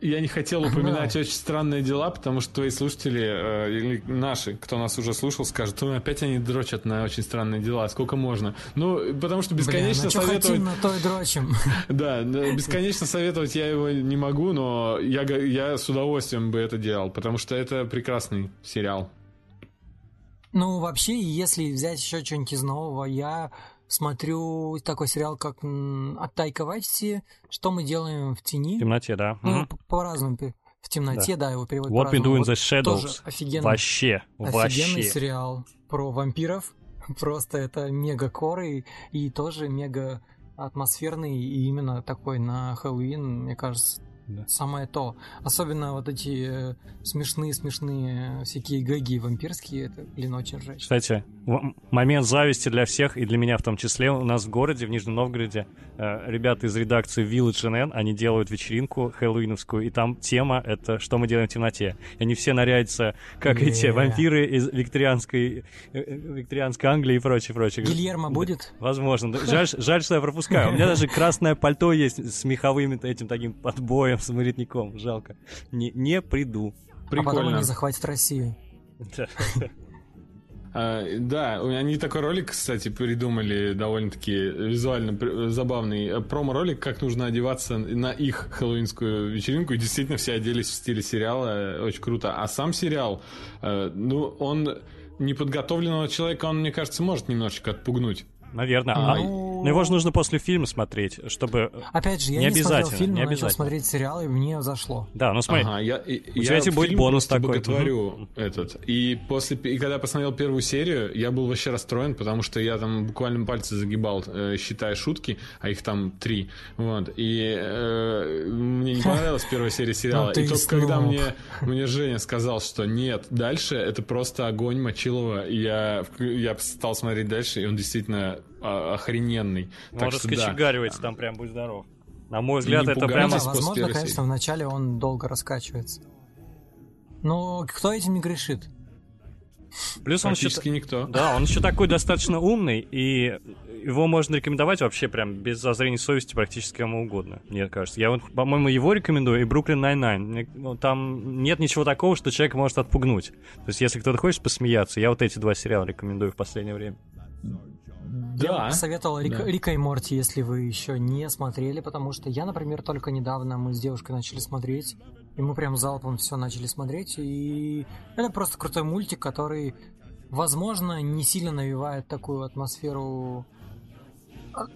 я не хотел упоминать очень странные дела, потому что твои слушатели, э, или наши, кто нас уже слушал, скажут, ну опять они дрочат на очень странные дела, сколько можно. Ну, потому что бесконечно Бля, ну, советовать... Хотим, на то и дрочим. [laughs] Да, бесконечно советовать я его не могу, но я, я с удовольствием бы это делал, потому что это прекрасный сериал. Ну, вообще, если взять еще что-нибудь из нового, я смотрю такой сериал, как от Тайка Вайтити «Что мы делаем в тени». В темноте, да. Ну, угу. по-разному. В темноте, да, да его переводят What we do in the shadows. Тоже офигенный, вообще, офигенный вообще. сериал про вампиров. [laughs] Просто это мега коры и тоже мега атмосферный и именно такой на Хэллоуин, мне кажется, да. самое то. Особенно вот эти смешные-смешные э, всякие гэги вампирские, это, блин, очень ржач. Кстати, момент зависти для всех, и для меня в том числе, у нас в городе, в Нижнем Новгороде, э, ребята из редакции Village NN, они делают вечеринку хэллоуиновскую, и там тема — это «Что мы делаем в темноте?». И они все нарядятся, как yeah. эти вампиры из викторианской, э, викторианской Англии и прочее, прочее. Гильермо будет? Возможно. Жаль, жаль, что я пропускаю. У меня [laughs] даже красное пальто есть с меховым этим таким подбоем прям с жалко. Не, не приду. Прикольно. А потом они захватят Россию. А, да, они такой ролик, кстати, придумали довольно-таки визуально забавный промо-ролик, как нужно одеваться на их хэллоуинскую вечеринку. И действительно все оделись в стиле сериала, очень круто. А сам сериал, э, ну, он неподготовленного человека, он, мне кажется, может немножечко отпугнуть. Наверное. А, а, но его же нужно после фильма смотреть, чтобы Опять же, я не, не смотрел фильм, не начал смотреть сериал, и мне зашло. Да, ну смотри, ага, я, у тебя я будет бонус такой. боготворю угу. этот. И, после, и когда посмотрел первую серию, я был вообще расстроен, потому что я там буквально пальцы загибал, э, считая шутки, а их там три. Вот. И э, мне не [laughs] понравилась первая серия сериала. И только когда мне, мне Женя сказал, что нет, дальше это просто огонь Мочилова, и я, я стал смотреть дальше, и он действительно охрененный. Может скочегаривается там прям, будь здоров. На мой взгляд, это прямо... Да, возможно, конечно, вначале он долго раскачивается. Но кто этим не грешит? Плюс он еще... никто. Да, он еще такой достаточно умный, и его можно рекомендовать вообще прям без зазрения совести практически кому угодно, мне кажется. Я вот, по-моему, его рекомендую, и Brooklyn Nine-Nine. Ну, там нет ничего такого, что человек может отпугнуть. То есть, если кто-то хочет посмеяться, я вот эти два сериала рекомендую в последнее время. Да. Я бы посоветовал Рик, да. Рика и Морти, если вы еще не смотрели, потому что я, например, только недавно мы с девушкой начали смотреть, и мы прям залпом все начали смотреть, и это просто крутой мультик, который, возможно, не сильно навевает такую атмосферу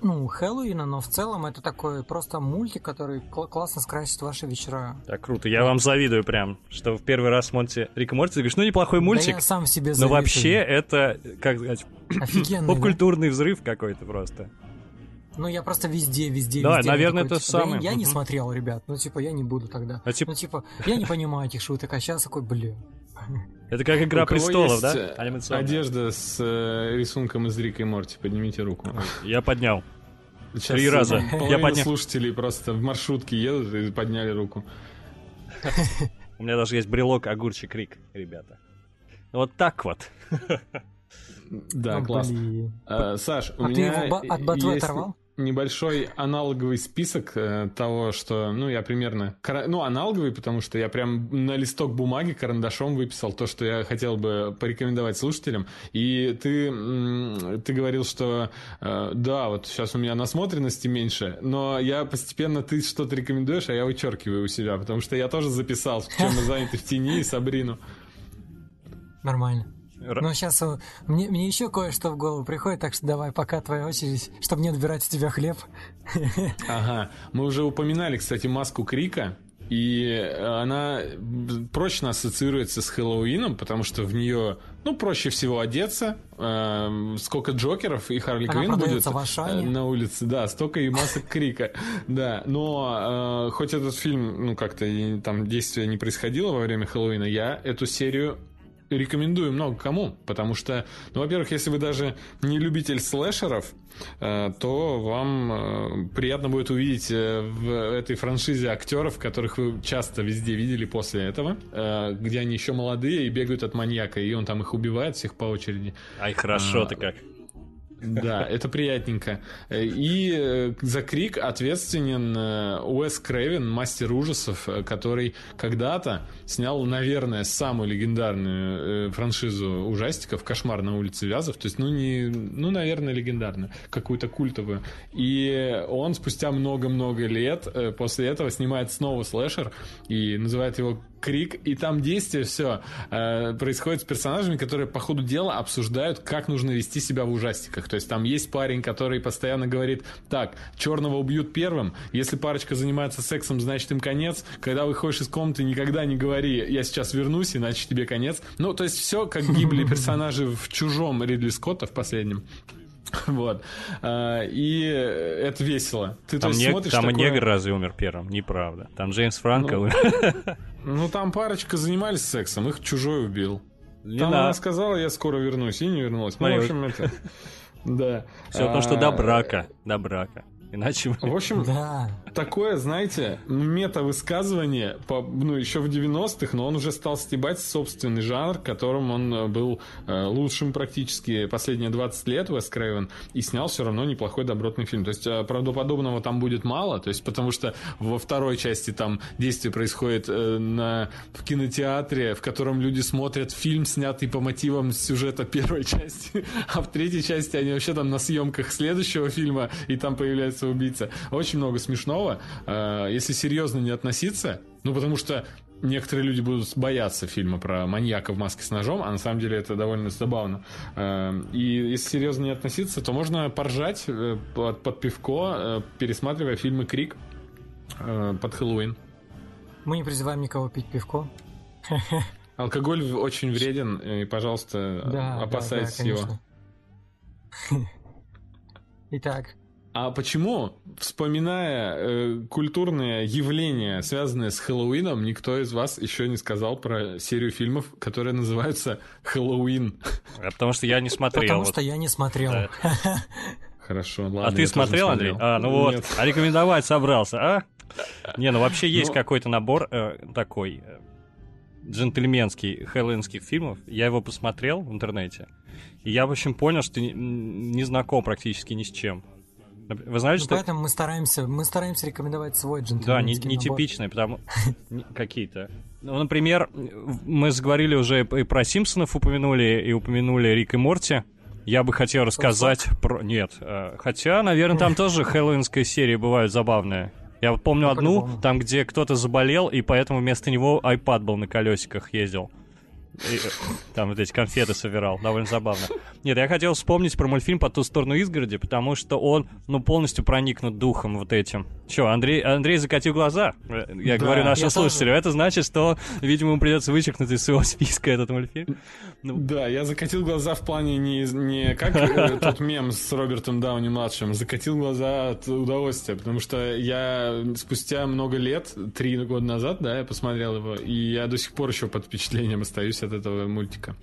ну, Хэллоуина, но в целом это такой просто мультик, который кл- классно скрасит ваши вечера. Так, круто. Я вам завидую прям, что в первый раз смотрите Рик и Морти, говоришь, ну, неплохой мультик. Да я сам себе завидую. Но вообще это, как сказать, поп-культурный да? взрыв какой-то просто. Ну, я просто везде, везде, да, везде. наверное, такой, это типа, самое. Да, я, я не смотрел, ребят. Ну, типа, я не буду тогда. А, типа... Ну, типа, я не понимаю этих шуток, а сейчас такой, блин. Это как Игра престолов, да? Э, одежда с э, рисунком из Рика и Морти. Поднимите руку. Я поднял. Сейчас Три раза. Я поднял. слушателей просто в маршрутке едут и подняли руку. У меня даже есть брелок огурчик Рик, ребята. Вот так вот. Да, классно. А, Саш, у меня ты его от ботвы оторвал? Небольшой аналоговый список э, того, что, ну, я примерно... Ну, аналоговый, потому что я прям на листок бумаги карандашом выписал то, что я хотел бы порекомендовать слушателям. И ты, ты говорил, что э, да, вот сейчас у меня насмотренности меньше, но я постепенно, ты что-то рекомендуешь, а я вычеркиваю у себя, потому что я тоже записал, чем мы заняты в тени и Сабрину. Нормально. Ну, сейчас мне, мне еще кое-что в голову приходит, так что давай, пока твоя очередь, чтобы не отбирать у тебя хлеб. [laughs] Ага. Мы уже упоминали, кстати, маску Крика. И она прочно ассоциируется с Хэллоуином, потому что в нее, ну, проще всего одеться. Э, сколько Джокеров и Харли Квинн будет э, на улице, да, столько и масок Крика, [laughs] да. Но э, хоть этот фильм, ну, как-то там действие не происходило во время Хэллоуина, я эту серию рекомендую много кому, потому что, ну, во-первых, если вы даже не любитель слэшеров, э, то вам э, приятно будет увидеть э, в этой франшизе актеров, которых вы часто везде видели после этого, где они еще молодые и бегают от маньяка, и он там их убивает всех по очереди. Ай, хорошо а, ты как. Да, [laughs] это приятненько. И э, за Крик ответственен э, Уэс Крэвин, мастер ужасов, э, который когда-то снял, наверное, самую легендарную франшизу ужастиков «Кошмар на улице Вязов». То есть, ну, не, ну, наверное, легендарную, какую-то культовую. И он спустя много-много лет после этого снимает снова слэшер и называет его крик, и там действие все э, происходит с персонажами, которые по ходу дела обсуждают, как нужно вести себя в ужастиках. То есть там есть парень, который постоянно говорит, так, черного убьют первым, если парочка занимается сексом, значит им конец, когда выходишь из комнаты, никогда не говори, я сейчас вернусь, иначе тебе конец. Ну, то есть все, как гибли [laughs] персонажи в чужом Ридли Скотта в последнем. [laughs] Вот. А, и это весело. Ты там не, смотришь Там такое... негр разве умер первым? Неправда. Там Джеймс Франко ну, умер. [laughs] Ну, там парочка занимались сексом, их чужой убил. Не там надо. она сказала, я скоро вернусь, и не вернулась. Ну, в общем, это... [laughs] Да. Все то, что до брака. До брака. Иначе... В общем, да. такое, знаете, мета-высказывание, по, ну, еще в 90-х, но он уже стал стебать собственный жанр, которым он э, был э, лучшим практически последние 20 лет, Вес Крейвен, и снял все равно неплохой добротный фильм. То есть э, правдоподобного там будет мало, то есть потому что во второй части там действие происходит э, на, в кинотеатре, в котором люди смотрят фильм, снятый по мотивам сюжета первой [laughs] части, а в третьей части они вообще там на съемках следующего фильма, и там появляется появляется убийца. Очень много смешного. А, если серьезно не относиться, ну, потому что некоторые люди будут бояться фильма про маньяка в маске с ножом, а на самом деле это довольно забавно. А, и если серьезно не относиться, то можно поржать э, под, пивко, э, пересматривая фильмы Крик э, под Хэллоуин. Мы не призываем никого пить пивко. [laughs] Алкоголь очень вреден, и, пожалуйста, да, опасайтесь да, да, его. [laughs] Итак, а почему, вспоминая э, культурные явления, связанные с Хэллоуином, никто из вас еще не сказал про серию фильмов, которые называются Хэллоуин? А потому что я не смотрел. Потому вот. что я не смотрел. Да. хорошо. Ладно, а ты смотрел, Андрей? А, ну вот, а рекомендовать собрался, а? Не, ну вообще есть ну... какой-то набор э, такой э, джентльменский хэллоуинских фильмов. Я его посмотрел в интернете. И я, в общем, понял, что не, не знаком практически ни с чем. Вы знаете, ну, что... Поэтому мы стараемся, мы стараемся рекомендовать свой джентльменский Да, не, нетипичный, потому... Какие-то. Ну, например, мы заговорили уже и про Симпсонов упомянули, и упомянули Рик и Морти. Я бы хотел рассказать про... Нет, э, хотя, наверное, там тоже хэллоуинская серия бывают забавные. Я помню ну, одну, там, где кто-то заболел, и поэтому вместо него iPad был на колесиках ездил. И, э, там вот эти конфеты собирал. Довольно забавно. Нет, я хотел вспомнить про мультфильм «По ту сторону изгороди», потому что он, ну, полностью проникнут духом вот этим. Че, Андрей, Андрей закатил глаза? Я да, говорю нашим слушателям. Тоже... Это значит, что, видимо, ему придется вычеркнуть из своего списка этот мультфильм. Ну... Да, я закатил глаза в плане не, не как э, тот мем с Робертом Дауни-младшим, закатил глаза от удовольствия, потому что я спустя много лет, три года назад, да, я посмотрел его, и я до сих пор еще под впечатлением остаюсь от этого мультика.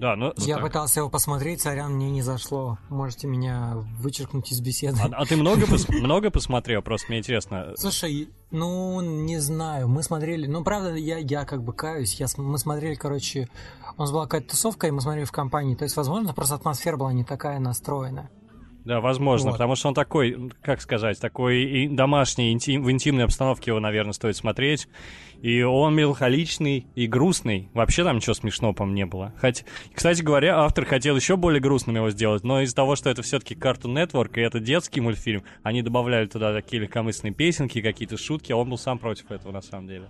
Да, но... Вот я так. пытался его посмотреть, сорян, мне не зашло. Можете меня вычеркнуть из беседы. А, а ты много, пос... [laughs] много посмотрел? Просто мне интересно. Слушай, ну, не знаю. Мы смотрели... Ну, правда, я, я как бы каюсь. Я, мы смотрели, короче... У нас была какая-то тусовка, и мы смотрели в компании. То есть, возможно, просто атмосфера была не такая настроена. Да, возможно, вот. потому что он такой, как сказать, такой домашний, интим, в интимной обстановке его, наверное, стоит смотреть. И он меланхоличный и грустный. Вообще там ничего смешного, по мне, не было. Хоть, кстати говоря, автор хотел еще более грустным его сделать, но из-за того, что это все-таки Cartoon Network, и это детский мультфильм, они добавляли туда такие легкомысленные песенки, какие-то шутки, а он был сам против этого, на самом деле.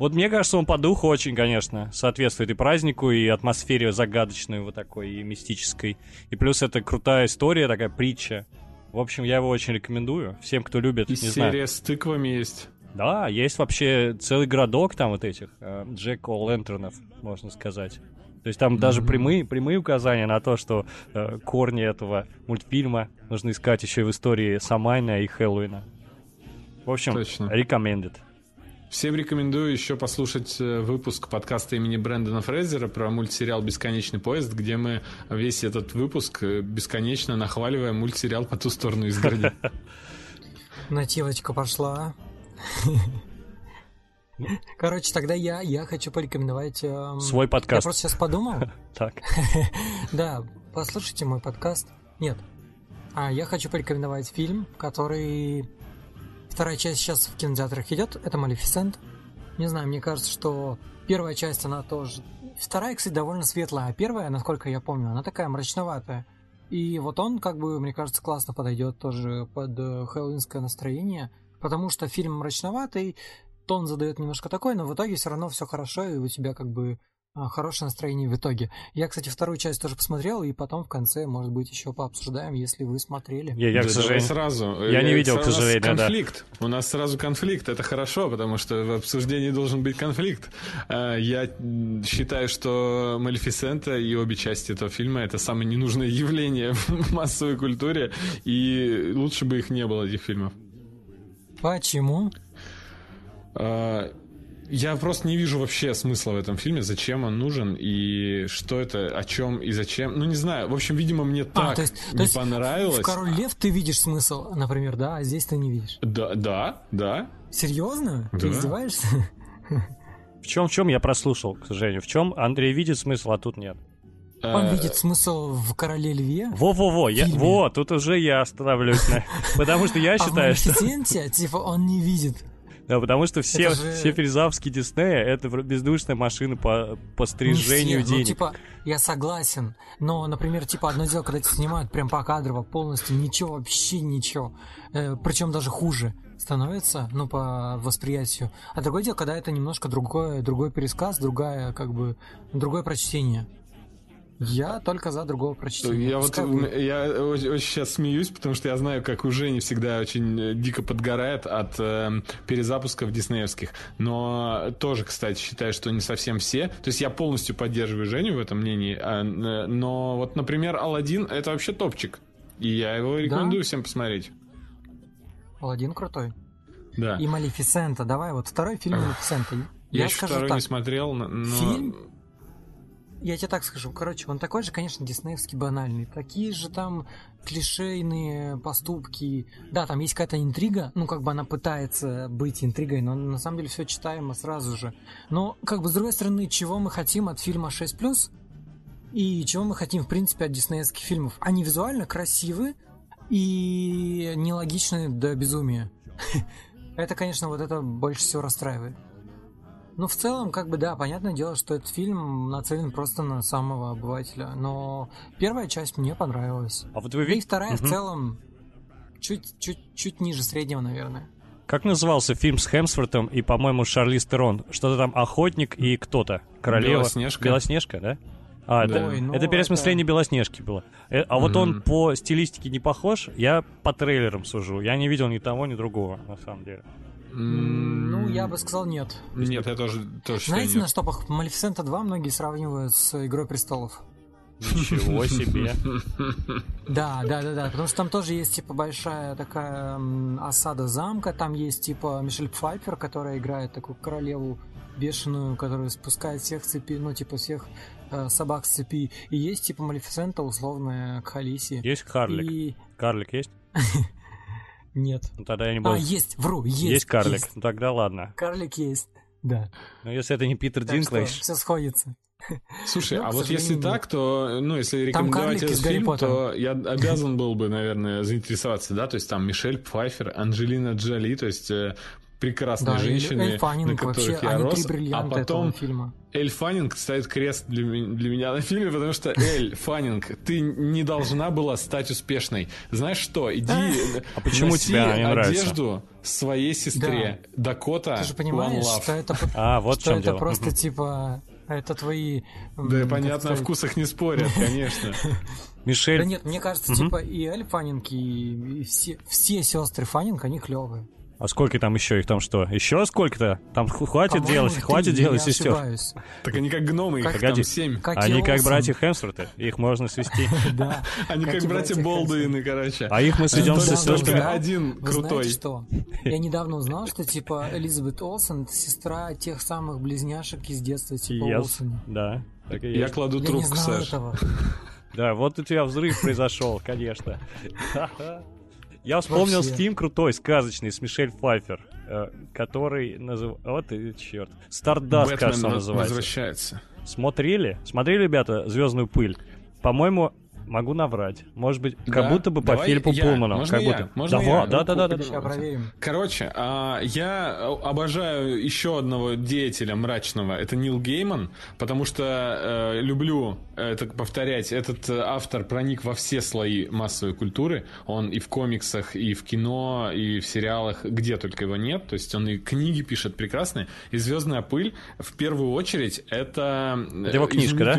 Вот мне кажется, он по духу очень, конечно, соответствует и празднику, и атмосфере загадочной вот такой, и мистической. И плюс это крутая история, такая притча. В общем, я его очень рекомендую всем, кто любит. И не серия знаю. с тыквами есть. Да, есть вообще целый городок там вот этих э, Джек Лэнтернов, можно сказать. То есть там mm-hmm. даже прямые, прямые указания на то, что э, корни этого мультфильма нужно искать еще и в истории Самайна и Хэллоуина. В общем, Точно. Всем рекомендую еще послушать э, выпуск подкаста имени Брэндона Фрейзера про мультсериал «Бесконечный поезд», где мы весь этот выпуск э, бесконечно нахваливаем мультсериал «По ту сторону изгороди». [laughs] Нативочка пошла. [laughs] Короче, тогда я, я хочу порекомендовать... Эм, Свой подкаст. Я просто сейчас подумал. [laughs] Так. Да, послушайте мой подкаст. Нет. А я хочу порекомендовать фильм, который Вторая часть сейчас в кинотеатрах идет, это Малефисент. Не знаю, мне кажется, что первая часть, она тоже... Вторая, кстати, довольно светлая, а первая, насколько я помню, она такая мрачноватая. И вот он, как бы, мне кажется, классно подойдет тоже под э, хэллоуинское настроение, потому что фильм мрачноватый, тон задает немножко такой, но в итоге все равно все хорошо, и у тебя как бы хорошее настроение в итоге. Я, кстати, вторую часть тоже посмотрел, и потом в конце, может быть, еще пообсуждаем, если вы смотрели. Я, я, к сожалению, сразу. Я не видел, к сожалению, конфликт. Да. У нас сразу конфликт. Это хорошо, потому что в обсуждении должен быть конфликт. А, я считаю, что Малефисента и обе части этого фильма это самое ненужное явление [laughs] в массовой культуре, и лучше бы их не было этих фильмов. Почему? А, я просто не вижу вообще смысла в этом фильме, зачем он нужен и что это, о чем и зачем. Ну, не знаю. В общем, видимо, мне а, так то есть, не то есть понравилось. В Король Лев ты видишь смысл, например, да, а здесь ты не видишь. Да, да, да. Серьезно? Да. Ты издеваешься? В чем, в чем я прослушал, к сожалению. В чем Андрей видит смысл, а тут нет. Он э, видит смысл в короле льве. Во-во-во, я, во, тут уже я остановлюсь. Потому что я считаю, что... А в типа, он не видит. Да, потому что все, же... все филизавские Диснея — это бездушная машина по, по стрижению ну, денег. Ну, типа, я согласен, но, например, типа, одно дело, когда тебя снимают прям покадрово, полностью, ничего, вообще ничего, э, причем даже хуже становится, ну, по восприятию. А другое дело, когда это немножко другое, другой пересказ, другая, как бы, другое прочтение. Я только за другого прочтения. Я вот я очень, очень сейчас смеюсь, потому что я знаю, как у Жени всегда очень э, дико подгорает от э, перезапусков диснеевских. Но тоже, кстати, считаю, что не совсем все. То есть я полностью поддерживаю Женю в этом мнении. А, э, но вот, например, Алладин это вообще топчик. И я его рекомендую да? всем посмотреть. Алладин крутой. Да. И Малефисента. Давай, вот второй фильм Малефисента. Я, я еще второй так. не смотрел, но... Фильм я тебе так скажу, короче, он такой же, конечно, диснеевский банальный. Такие же там клишейные поступки. Да, там есть какая-то интрига, ну, как бы она пытается быть интригой, но на самом деле все читаемо сразу же. Но, как бы, с другой стороны, чего мы хотим от фильма 6+, и чего мы хотим, в принципе, от диснеевских фильмов? Они визуально красивы и нелогичны до безумия. [laughs] Это, конечно, вот это больше всего расстраивает. Ну, в целом, как бы, да, понятное дело, что этот фильм нацелен просто на самого обывателя. Но первая часть мне понравилась. А вот вы Да и видите... вторая в целом чуть-чуть ниже среднего, наверное. Как назывался фильм с Хемсвортом и, по-моему, Шарлиз Терон? Что-то там охотник и кто-то. Королева. Белоснежка. Белоснежка, да? А, Да. это, Ой, ну это переосмысление Белоснежки было. Э, А вот он по стилистике не похож, я по трейлерам сужу. Я не видел ни того, ни другого, на самом деле. Я бы сказал нет. Нет, я тоже, тоже считаю Знаете, нет. на что пох... Малефисента 2 многие сравнивают с Игрой престолов. Ничего себе. [laughs] Да, да, да, да, потому что там тоже есть типа большая такая осада замка, там есть типа Мишель Пфайфер, которая играет такую королеву бешеную, которая спускает всех цепи, ну типа всех э, собак с цепи, и есть типа Малефисента условная Кхалиси. Есть карлик? И Карлик есть? [laughs] нет. Ну тогда я не А, буду... есть, вру, есть. Есть карлик? есть. Ну тогда ладно. Карлик есть, да. Но если это не Питер Так Динклэйдж... все сходится. Слушай, Ну, а вот если сожалению, так, то, ну, если рекомендовать этот фильм, то я обязан был бы, наверное, заинтересоваться, да, то есть там Мишель Пфайфер, Анджелина Джоли, то есть прекрасные Да, женщины, Эль на Фаннинг вообще, которых я рос, а бриллианта потом фильма. Эль Фаннинг ставит крест для, для меня на фильме, потому что Эль Фаннинг, ты не должна была стать успешной. Знаешь что, иди А почему носи тебе одежду своей сестре. Дакота Ты же One понимаешь, Love. что это, [laughs] А, вот что это просто типа это твои. Да, понятно, о вкусах не спорят, [laughs] конечно. Мишель... Да нет, мне кажется, типа и Эль Фаннинг, и, и все, все сестры Фаннинг, они клевые. А сколько там еще их там что? Еще сколько-то? Там хватит делать, хватит делать я сестер. ошибаюсь. Так они как гномы, их Как- там Погоди. семь. Как Они как братья Хемсворты, их можно свести. [laughs] Да. Они как братья Болдуины, короче. А их мы сведем с. Только один крутой. что? Я [laughs] недавно узнал, что типа Элизабет Олсен это сестра тех самых близняшек из детства, типа Yes. Олсен. Да, Я кладу трубку, знал Саш. этого. Да, вот у тебя взрыв произошел, конечно. [laughs] Я вспомнил Вообще. фильм крутой, сказочный, с Мишель Пфайфер, э, который называется... Вот и черт. Стардаст, кажется, он на- называется. возвращается. Смотрели? Смотрели, ребята, «Звездную пыль»? По-моему, могу наврать. Может быть, как Да? будто бы по Давай Филиппу я. Пулману. Можно как я? будто. Можно Давай, я? да, да, да, да, да. проверим. Короче, а, я обожаю еще одного деятеля мрачного. Это Нил Гейман, потому что э, люблю это повторять. Этот э, автор проник во все слои массовой культуры. Он и в комиксах, и в кино, и в сериалах, где только его нет. То есть он и книги пишет прекрасные. И «Звездная пыль» в первую очередь это, э, Это его книжка, да?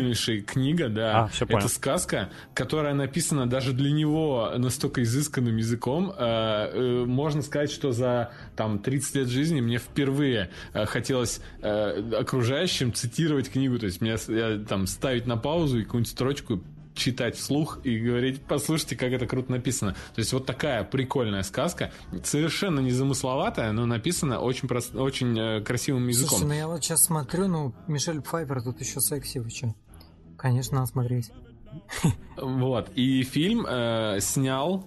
книга, да. А, всё понял. это сказка, которая написана даже для него настолько изысканным языком. Э, э, Можно сказать, что за там 30 лет жизни мне впервые э, хотелось окружающим цитировать книгу. То есть мне с- я, там ставить на паузу и какую-нибудь строчку читать вслух и говорить, послушайте, как это круто написано. То есть вот такая прикольная сказка, совершенно незамысловатая, но написана очень, прост- очень э, красивым языком. Слушай, ну я вот сейчас смотрю, ну, Мишель Пфайфер тут еще секси, вы че? Конечно, надо смотреть. Вот. И фильм э, снял...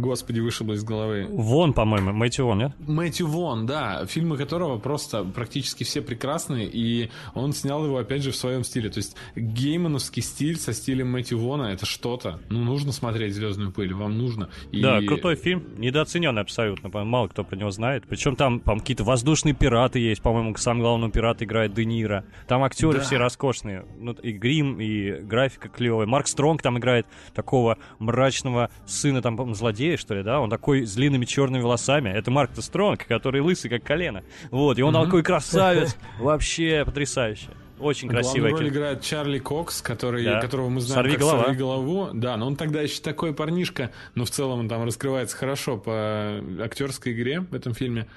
Господи, вышибло из головы. Вон, по-моему, Мэтью Вон, нет? Мэтью Вон, да, фильмы которого просто практически все прекрасные, и он снял его, опять же, в своем стиле. То есть геймановский стиль со стилем Мэтью Вона — это что-то. Ну, нужно смотреть «Звездную пыль», вам нужно. И- Да, крутой фильм, недооцененный абсолютно, мало кто про него знает. Причем там, по какие-то воздушные пираты есть, по-моему, сам главный пират играет Де Ниро. Там актеры Да. все роскошные, ну, и грим, и графика клевая. Марк Стронг там играет такого мрачного сына, там, по-моему, злодея, что ли, да? Он такой с длинными черными волосами. Это Марк Стронг, который лысый, как колено. Вот, и он Мгм. такой красавец, [laughs] вообще потрясающе. Очень красивое Главную роль играет Чарли Кокс, который, Да. которого мы знаем «Сорви как голова». «Сорви голову». Да, но он тогда еще такой парнишка, но в целом он там раскрывается хорошо по актерской игре в этом фильме.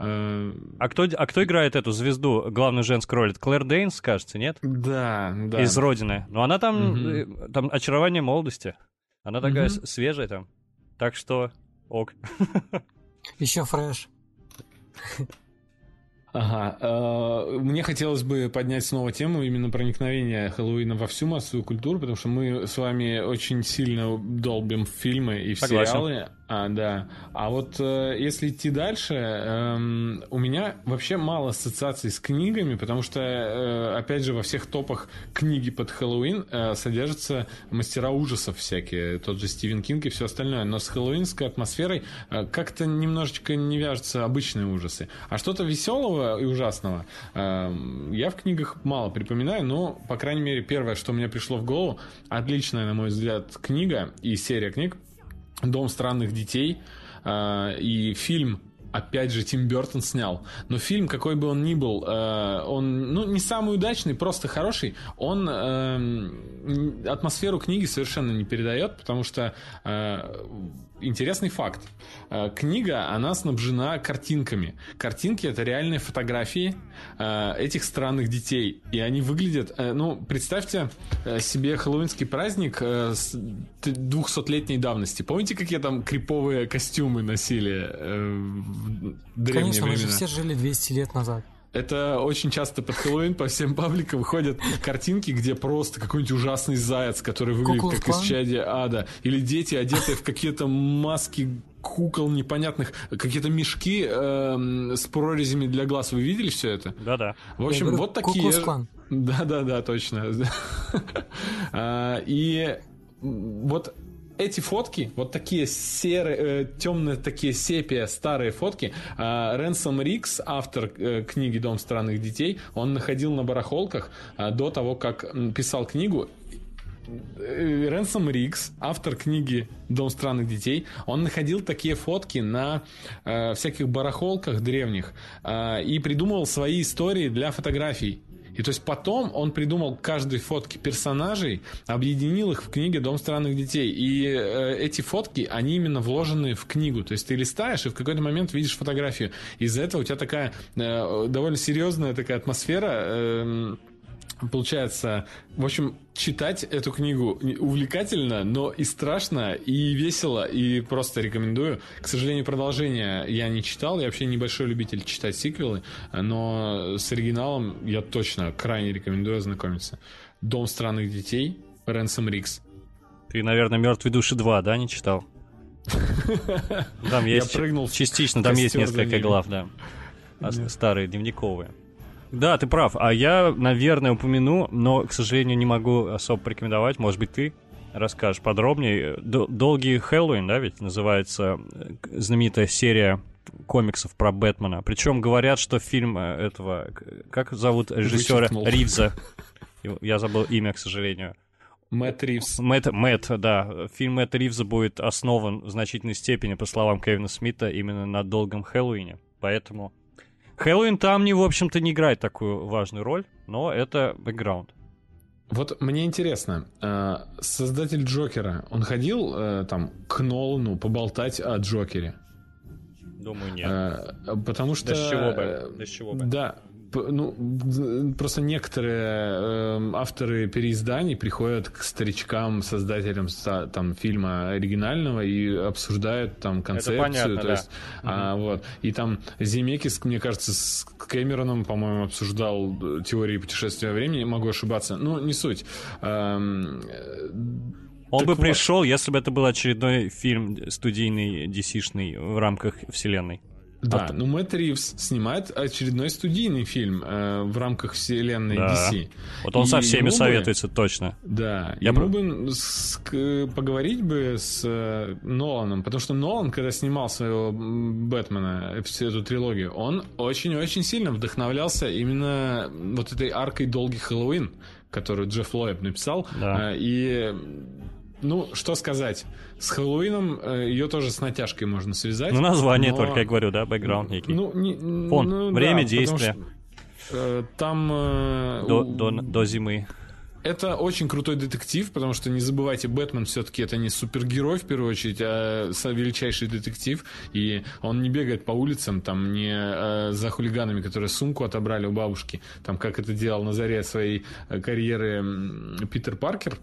Э, А кто, а кто играет эту звезду, главную женскую роль? Это Клэр Дейнс, кажется, нет? Да, да. из Родины. Но она там, э, там очарование молодости. Она такая с- свежая там. Так что ок. Еще фреш. Ага. Э, мне хотелось бы поднять снова тему именно проникновения Хэллоуина во всю массовую культуру, потому что мы с вами очень сильно долбим фильмы и Согласен. сериалы. А, да. А вот э, если идти дальше, э, у меня вообще мало ассоциаций с книгами, потому что, э, опять же, во всех топах книги под Хэллоуин э, содержатся мастера ужасов всякие, тот же Стивен Кинг и все остальное. Но с хэллоуинской атмосферой э, как-то немножечко не вяжутся обычные ужасы. А что-то веселого и ужасного э, я в книгах мало припоминаю, но, по крайней мере, первое, что мне пришло в голову, отличная, на мой взгляд, книга и серия книг Дом странных детей э, и фильм опять же, Тим Бертон снял. Но фильм, какой бы он ни был, э, он, ну, не самый удачный, просто хороший. Он э, атмосферу книги совершенно не передает, потому что э, интересный факт. Э, книга, она снабжена картинками. Картинки — это реальные фотографии э, этих странных детей. И они выглядят... Э, ну, представьте себе хэллоуинский праздник с 200-летней давности. Помните, какие там криповые костюмы носили в древние Конечно, времена? мы же все жили 200 лет назад. Это очень часто под Хэллоуин по всем пабликам выходят картинки, где просто какой-нибудь ужасный заяц, который выглядит Кукол как из чади ада. Или дети, одетые в какие-то маски кукол непонятных, какие-то мешки э, с прорезями для глаз. Вы видели все это? Да-да. В общем, говорю, вот такие... [laughs] Да-да-да, точно. [laughs] А, и вот эти фотки, вот такие серые, э, темные такие сепия, старые фотки, э, Ренсом Рикс, автор э, книги «Дом странных детей», он находил на барахолках э, до того, как писал книгу, э, Ренсом Рикс, автор книги «Дом странных детей», он находил такие фотки на э, всяких барахолках древних э, и придумывал свои истории для фотографий. И то есть потом он придумал каждой фотки персонажей, объединил их в книге «Дом странных детей». И э, эти фотки, они именно вложены в книгу. То есть ты листаешь и в какой-то момент видишь фотографию. Из-за этого у тебя такая э, довольно серьезная такая атмосфера. Э, получается, в общем, читать эту книгу увлекательно, но и страшно, и весело, и просто рекомендую. К сожалению, продолжение я не читал, я вообще небольшой любитель читать сиквелы, но с оригиналом я точно крайне рекомендую ознакомиться. «Дом странных детей», Рэнсом Рикс. Ты, наверное, «Мертвые души 2», да, не читал? [laughs] Там есть частично, там есть несколько глав, да. Старые, дневниковые. Да, ты прав. А я, наверное, упомяну, но, к сожалению, не могу особо порекомендовать. Может быть, ты расскажешь подробнее. Долгий Хэллоуин, да, ведь называется э, знаменитая серия комиксов про Бэтмена. Причем говорят, что фильм э, этого... Как зовут режиссера Вычеркнул. Ривза? [laughs] Я забыл имя, к сожалению. Мэтт Ривз. Мэтт, Мэтт, да. Фильм Мэтта Ривза будет основан в значительной степени, по словам Кевина Смита, именно на долгом Хэллоуине. Поэтому Хэллоуин там, не, в общем-то, не играет такую важную роль, но это бэкграунд. Вот мне интересно, э, создатель Джокера, он ходил э, там к Нолану поболтать о Джокере? Думаю, нет. Э, потому что... Да с чего бы? Да с чего бы? Да, ну, просто некоторые э, авторы переизданий приходят к старичкам, создателям там фильма оригинального и обсуждают там концепцию. Это понятно, то есть, да. а, угу. вот. И там Земекис, мне кажется, с Кэмероном, по-моему, обсуждал э, теории путешествия времени, могу ошибаться. Ну, не суть. Эм, он так бы вот. пришел, если бы это был очередной фильм студийный, DC-шный в рамках вселенной. Да, От... ну Мэтт Ривз снимает очередной студийный фильм э, в рамках вселенной да. DC. Вот он и со всеми советуется, бы, точно. Да, Я ему бы с, к, поговорить бы с э, Ноланом, потому что Нолан, когда снимал своего Бэтмена, всю эту трилогию, он очень-очень сильно вдохновлялся именно вот этой аркой «Долгий Хэллоуин», которую Джефф Лоэб написал. Да. Э, и ну, что сказать. С Хэллоуином э, ее тоже с натяжкой можно связать. Ну, название но... только, я говорю, да, бэкграунд некий. Ну, не, Фон, ну, время да, действия. Что, э, там... Э, до, до, до зимы. Это очень крутой детектив, потому что не забывайте, Бэтмен все-таки это не супергерой в первую очередь, а величайший детектив, и он не бегает по улицам, там не э, за хулиганами, которые сумку отобрали у бабушки, там как это делал на заре своей э, карьеры Питер Паркер,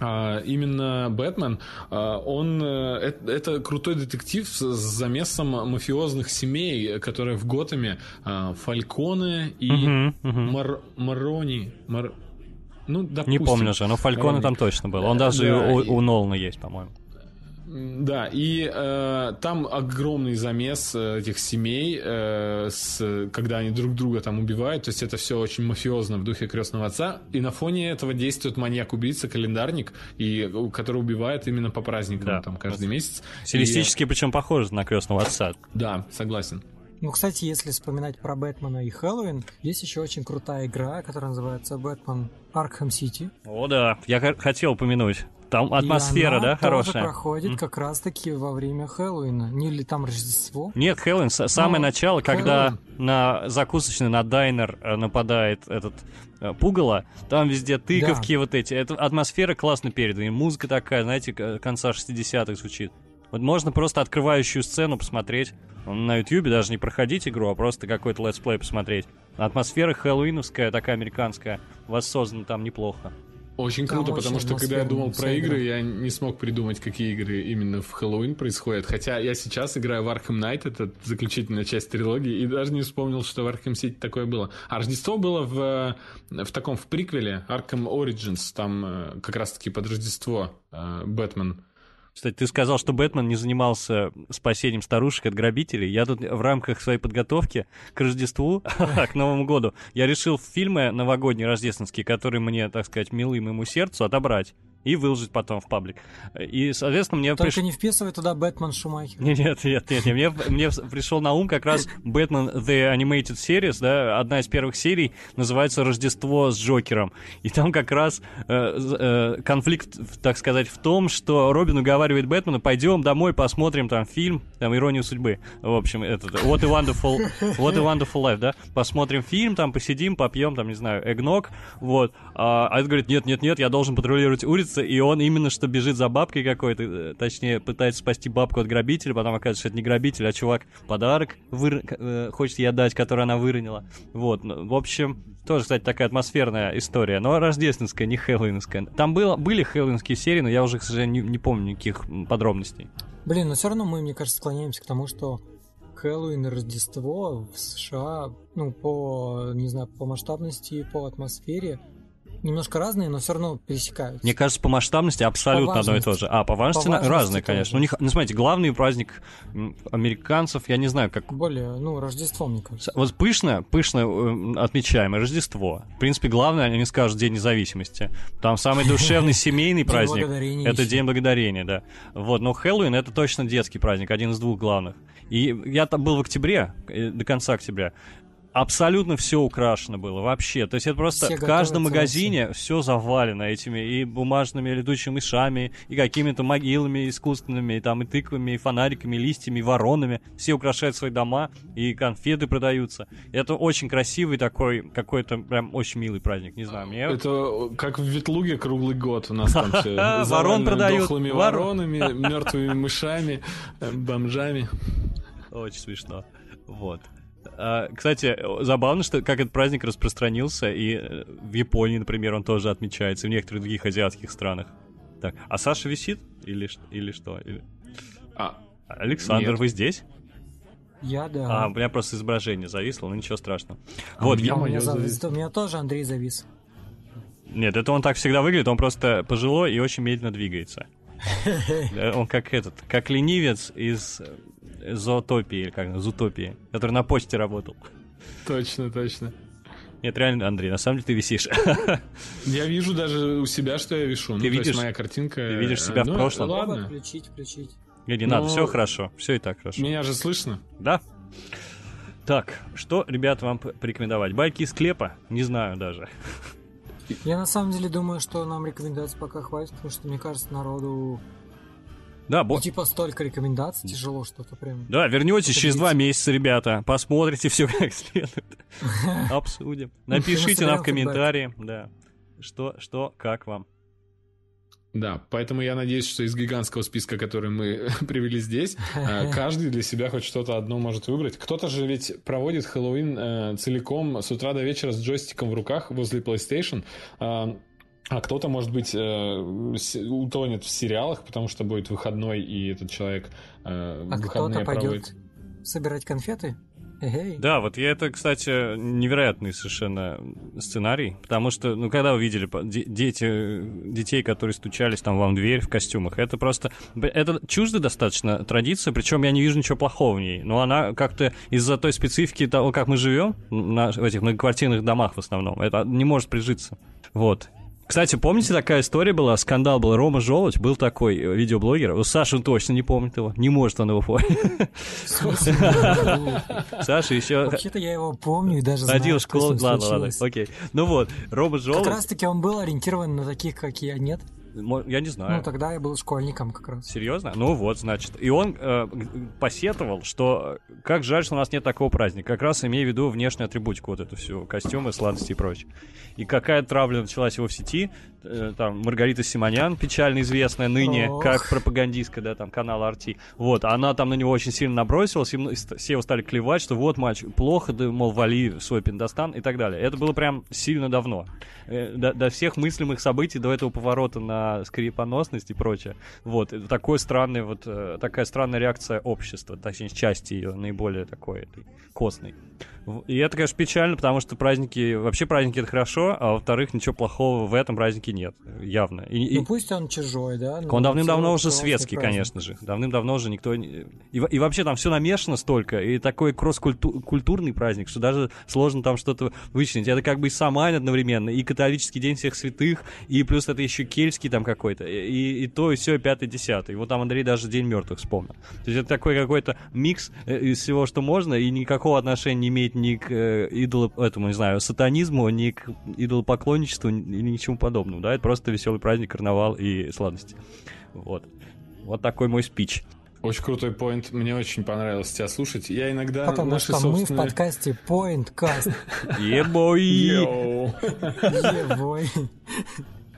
именно Бэтмен, а, он э, это, крутой детектив с замесом мафиозных семей, которые в Готэме а, Фальконе и. Мар, Марони. Мар... Ну, допустим. Не помню же, но Фальконе там точно был. Он даже да, у, у Нолана есть, по-моему. Да, и э, там огромный замес э, этих семей, э, с, когда они друг друга там убивают, то есть это все очень мафиозно в духе крестного отца, и на фоне этого действует маньяк-убийца, календарник, и, который убивает именно по праздникам да. там каждый месяц. Стилистически и... причем похоже на крестного отца. Да, согласен. Ну, кстати, если вспоминать про Бэтмена и Хэллоуин, есть еще очень крутая игра, которая называется Бэтмен Аркхэм Сити. О, да, я хотел упомянуть. Там атмосфера, да, хорошая? Тоже проходит mm. как раз-таки во время Хэллоуина. Не или там Рождество? Нет, Хэллоуин, самое Но... начало, когда Хэллоуин. на закусочный, на дайнер э, нападает этот э, пугало, там везде тыковки да. вот эти. Это атмосфера классно передана. И музыка такая, знаете, конца 60-х звучит. Вот можно просто открывающую сцену посмотреть. На Ютьюбе даже не проходить игру, а просто какой-то летсплей посмотреть. Атмосфера хэллоуиновская, такая американская, воссоздана там неплохо. Очень круто, Там потому что когда я думал про игры, я не смог придумать, какие игры именно в Хэллоуин происходят. Хотя я сейчас играю в Arkham Knight, это заключительная часть трилогии, и даже не вспомнил, что в Arkham City такое было. А Рождество было в, в таком, в приквеле Arkham Origins, там э, как раз-таки под Рождество э, Бэтмен кстати, ты сказал, что Бэтмен не занимался спасением старушек от грабителей. Я тут в рамках своей подготовки к Рождеству, [laughs] к Новому году, я решил фильмы новогодние рождественские, которые мне, так сказать, милы моему сердцу, отобрать и выложить потом в паблик. И, соответственно, мне... Только приш... не вписывай туда Бэтмен Шумахер. Нет, нет, нет, нет, мне, мне пришел на ум как раз Бэтмен The Animated Series, да, одна из первых серий называется «Рождество с Джокером». И там как раз э, э, конфликт, так сказать, в том, что Робин уговаривает Бэтмена, пойдем домой, посмотрим там фильм, там «Иронию судьбы». В общем, этот What a Wonderful, What a Wonderful Life, да, посмотрим фильм, там посидим, попьем, там, не знаю, эгног, вот. А, а это говорит, нет, нет, нет, я должен патрулировать улицы, находится, и он именно что бежит за бабкой какой-то, э, точнее, пытается спасти бабку от грабителя, потом оказывается, что это не грабитель, а чувак подарок выр... э, хочет ей отдать, который она выронила. Вот, ну, в общем, тоже, кстати, такая атмосферная история, но рождественская, не хэллоуинская. Там было, были хэллоуинские серии, но я уже, к сожалению, не, не помню никаких подробностей. Блин, но все равно мы, мне кажется, склоняемся к тому, что Хэллоуин и Рождество в США, ну, по, не знаю, по масштабности, по атмосфере, немножко разные, но все равно пересекаются. Мне кажется, по масштабности абсолютно по одно и то же. А, по важности, по важности разные, конечно. У них, ну, смотрите, главный праздник американцев, я не знаю, как... Более, ну, Рождество, мне кажется. Вот пышно, пышно э, отмечаемое Рождество. В принципе, главное, они скажут День независимости. Там самый [laughs] душевный семейный праздник. Это День благодарения, да. Вот, но Хэллоуин это точно детский праздник, один из двух главных. И я там был в октябре, э, до конца октября абсолютно все украшено было вообще. То есть это просто все в каждом магазине все завалено этими и бумажными летучими мышами, и какими-то могилами искусственными, и там и тыквами, и фонариками, и листьями, и воронами. Все украшают свои дома, и конфеты продаются. Это очень красивый такой, какой-то прям очень милый праздник, не знаю. Мне... Это как в Ветлуге круглый год у нас там все. [laughs] Ворон продают. Дохлыми воронами, мертвыми мышами, [laughs] бомжами. Очень смешно. Вот. А, кстати, забавно, что как этот праздник распространился, и э, в Японии, например, он тоже отмечается, и в некоторых других азиатских странах. Так, а Саша висит? Или, или что? Или... А, Александр, нет. вы здесь? Я, да. А, у меня просто изображение зависло, но ничего страшного. А вот, у, меня, я... у, меня завис... у меня тоже Андрей завис. Нет, это он так всегда выглядит, он просто пожилой и очень медленно двигается. [laughs] Э, он как этот, как ленивец из Зоотопии, как Зутопии, который на почте работал. Точно, точно. Нет, реально, Андрей, на самом деле ты висишь. Я вижу даже у себя, что я вишу. Ты ну, видишь моя картинка. Ты видишь себя ну, в прошлом. Ладно. Включить, включить. Не, не Но... надо, все хорошо, все и так хорошо. Меня же слышно? Да. Так, что, ребята, вам порекомендовать? Байки из клепа? Не знаю даже. Я на самом деле думаю, что нам рекомендаций пока хватит, потому что, мне кажется, народу да, бо... Ну, типа столько рекомендаций, тяжело что-то прям. Да, вернетесь через два месяца, ребята, посмотрите все как следует, [laughs] обсудим. Напишите нам в комментарии, да, что, что, как вам. Да, поэтому я надеюсь, что из гигантского списка, который мы [laughs] привели здесь, э, [laughs] каждый для себя хоть что-то одно может выбрать. Кто-то же ведь проводит Хэллоуин э, целиком с утра до вечера с джойстиком в руках возле PlayStation. А кто-то, может быть, э, утонет в сериалах, потому что будет выходной, и этот человек э, А выходные кто-то пойдет проводит. собирать конфеты? Эй, Да, вот я это, кстати, невероятный совершенно сценарий, потому что, ну, когда вы видели дети, детей, которые стучались там вам в дверь в костюмах, это просто, это чуждо достаточно традиция, причем я не вижу ничего плохого в ней, но она как-то из-за той специфики того, как мы живем на, в этих многоквартирных домах в основном, это не может прижиться. Вот. Кстати, помните, такая история была, скандал был, Рома Желудь, был такой э, видеоблогер, у Саша точно не помнит его, не может он его помнить. Саша еще Вообще-то я его помню и даже Ходил в школу. Ладно, ладно, окей. Ну вот, Рома Как Желудь, раз таки он был ориентирован на таких, как я, нет? Я не знаю. Ну, тогда я был школьником как раз. Серьезно? Ну вот, значит. И он э, посетовал, что э, как жаль, что у нас нет такого праздника. Как раз имея в виду внешнюю атрибутику, вот эту всю, костюмы, сладости и прочее. И какая травля началась его в сети. Э, там Маргарита Симонян, печально известная ныне, Ох. как пропагандистка, да, там, канала RT. Вот, она там на него очень сильно набросилась, и все его стали клевать, что вот, мальчик, плохо, да, мол, вали свой пиндостан и так далее. Это было прям сильно давно. Э, До, до всех мыслимых событий, до этого поворота на скрипоносность и прочее. Вот, такой странный, вот, э, такая странная реакция общества, точнее, части ее, наиболее такой, этой, костной. И это, конечно, печально, потому что праздники, вообще праздники это хорошо, а во-вторых, ничего плохого в этом празднике нет, явно. И, Ну пусть он чужой, да? но он давным-давно уже светский, праздник. конечно же. Давным-давно уже никто... не- И, и вообще там все намешано столько, и такой кросс-культурный праздник, что даже сложно там что-то вычленить. Это как бы и Самайн одновременно, и католический день всех святых, и плюс это еще кельтский там какой-то, и, и то, и все, и пятый, десятый. Вот там Андрей даже День мертвых вспомнил. То есть это такой какой-то микс э, из всего, что можно, и никакого отношения не имеет ни к э, идолу, этому, не знаю, сатанизму, ни к идолопоклонничеству, ни, ни к чему подобному, да, это просто веселый праздник, карнавал и сладости. Вот. Вот такой мой спич. Очень крутой поинт. Мне очень понравилось тебя слушать. Я иногда Потому наши что мы в собственные... подкасте Pointcast. Ебой! Ебой.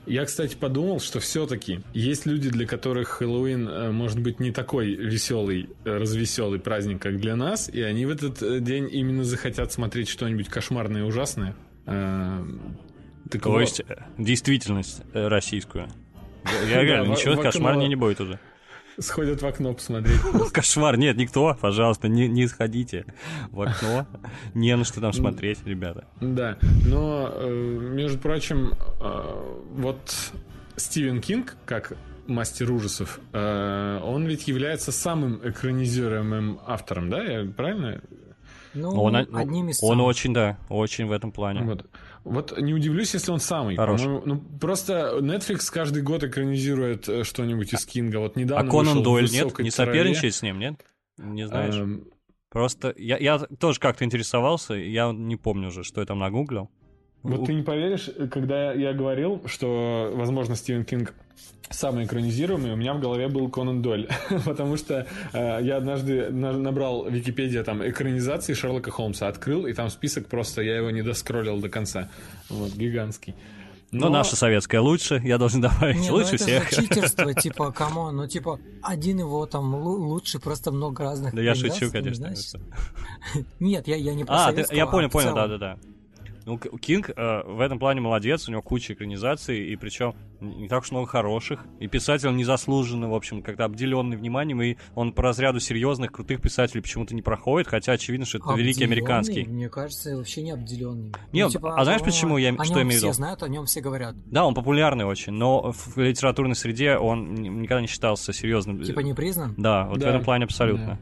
Я, кстати, подумал, что все-таки есть люди, для которых Хэллоуин э, может быть не такой веселый, э, развеселый праздник, как для нас, и они в этот э, день именно захотят смотреть что-нибудь кошмарное и ужасное. Так То вот, есть действительность российскую. [laughs] Я, в- ничего в кошмар окно. мне не будет уже. Сходят в окно посмотреть. [laughs] Кошмар, нет, никто, пожалуйста, не, не сходите в окно. Не на что там смотреть, ребята. Да, но, э, между прочим, э, вот Стивен Кинг, как мастер ужасов, э, он ведь является самым экранизируемым автором, да? Я правильно? Ну, Он, одним из он самых. очень, да, очень в этом плане. Вот. Вот не удивлюсь, если он самый. Хорош. Ну, просто Netflix каждый год экранизирует э, что-нибудь из Кинга. Вот А недавно Конан вышел Дойль «В нет? Не траве». соперничает с ним, нет? Не знаешь? Эм, Просто я, я тоже как-то интересовался, я не помню уже, что я там нагуглил. Вот ты не поверишь, когда я говорил, что, возможно, Стивен Кинг самый экранизируемый, у меня в голове был Конан Дойль. [laughs] Потому что э, я однажды на- набрал Википедия там экранизации Шерлока Холмса, открыл, и там список просто, я его не доскроллил до конца. Вот, гигантский. Но, наша советская лучше, я должен добавить, Не, ну лучше это всех. же читерство, [laughs] типа, come on, ну типа, один его там лу- лучше, просто много разных Да я шучу, конечно. Нет, я, я не про А, ты- я а понял, понял, да-да-да. Ну, Кинг э, в этом плане молодец, у него куча экранизаций, и причем не так уж много хороших. И писатель незаслуженно, в общем, как-то обделенный вниманием, и он по разряду серьезных, крутых писателей почему-то не проходит, хотя очевидно, что это великий Обделённый? американский. Мне кажется, вообще не обделенный. Не, а знаешь, почему я- что нём имею в все виду? знают, о нем все говорят. Да, он популярный очень, но в литературной среде он никогда не считался серьезным. Типа не признан? Да, вот в Да. этом плане абсолютно.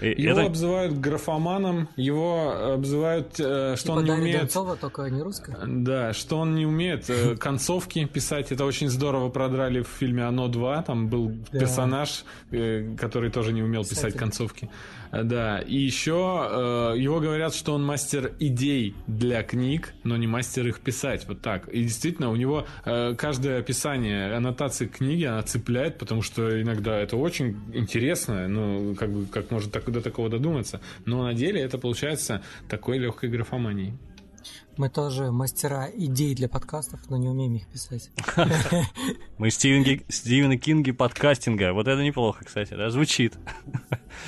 И Его это- обзывают графоманом, его обзывают, э, что Типа он не Дарья умеет... Донцова, только не русская. Да, что он не умеет э, [laughs] концовки писать. Это очень здорово продрали в фильме «Оно 2». Там был Да. персонаж, э, который тоже не умел писать Кстати. концовки. Э, Да, и еще э, его говорят, что он мастер идей для книг, но не мастер их писать. Вот так. И действительно, у него э, каждое описание, аннотации книги, она цепляет, потому что иногда это очень интересно, ну, как бы, как может так, до такого додуматься. Но на деле это получается такой легкой графоманией. Мы тоже мастера идей для подкастов, но не умеем их писать. [laughs] Мы Стивена Кинги подкастинга. Вот это неплохо, кстати, да, звучит.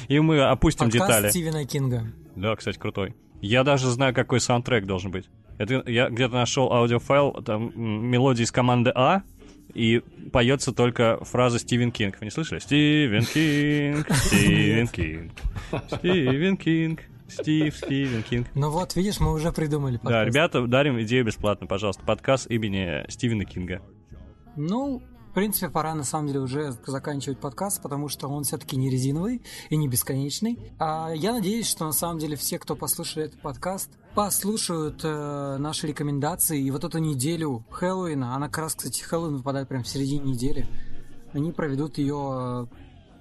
И мы опустим детали. Стивена Кинга. Да, кстати, крутой. Я даже знаю, какой саундтрек должен быть. Это я где-то нашел аудиофайл, там мелодии из команды А, и поется только фраза Стивен Кинг. Вы не слышали? Стивен Кинг, Стивен Кинг, Стивен Кинг, Стив, Стивен Кинг. Ну вот, видишь, мы уже придумали Да, подкаст. ребята, дарим идею бесплатно, пожалуйста. Подкаст имени Стивена Кинга. Ну, в принципе, пора на самом деле уже заканчивать подкаст, потому что он все-таки не резиновый и не бесконечный. А я надеюсь, что на самом деле все, кто послушает этот подкаст, послушают э, наши рекомендации. И вот эту неделю Хэллоуина, она как раз, кстати, Хэллоуин выпадает прямо в середине недели, они проведут ее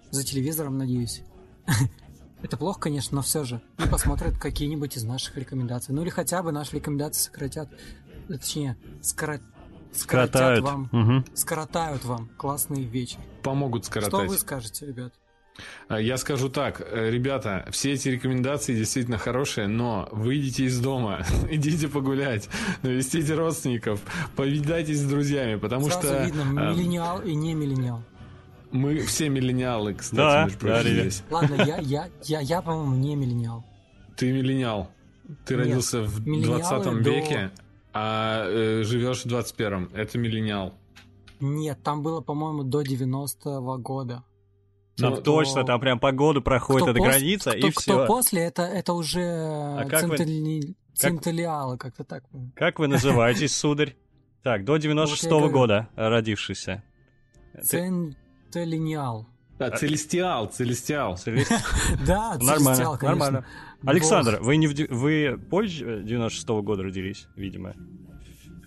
за телевизором, надеюсь. [laughs] Это плохо, конечно, но все же. И посмотрят какие-нибудь из наших рекомендаций. Ну или хотя бы наши рекомендации сократят, точнее, скоротят, Скоротают. вам Мгм. скоротают вам классный вечер. Помогут Что скоротать. вы скажете, ребят? А, Я скажу так, э, ребята, все эти рекомендации действительно хорошие, но выйдите из дома, [laughs] идите погулять, навестите родственников, повидайтесь с друзьями, потому Сразу что видно, э, миллениал и не миллениал. Мы все миллениалы, кстати, Да, между да, прочим, ребят. здесь. Ладно, я, я, я, я, по-моему, не миллениал. Ты миллениал. Ты Нет, родился в миллениалы 20 до- веке, а э, живешь в 21-м. Это миллениал. Нет, там было, по-моему, до 90-го года. Там Ну, точно, там прям по году проходит Кто эта пос- граница, кто, и кто все. после, это, это уже А как вы- центили- как- как-то так. Как вы называетесь, сударь? Так, до 96-го говорю. года родившийся. Ты- Центилиниал. А, Целестиал, Целестиал. Целест- [laughs] Да, Нормально, целестиал, нормально. Александр, вы не вы позже 96-го года родились, видимо.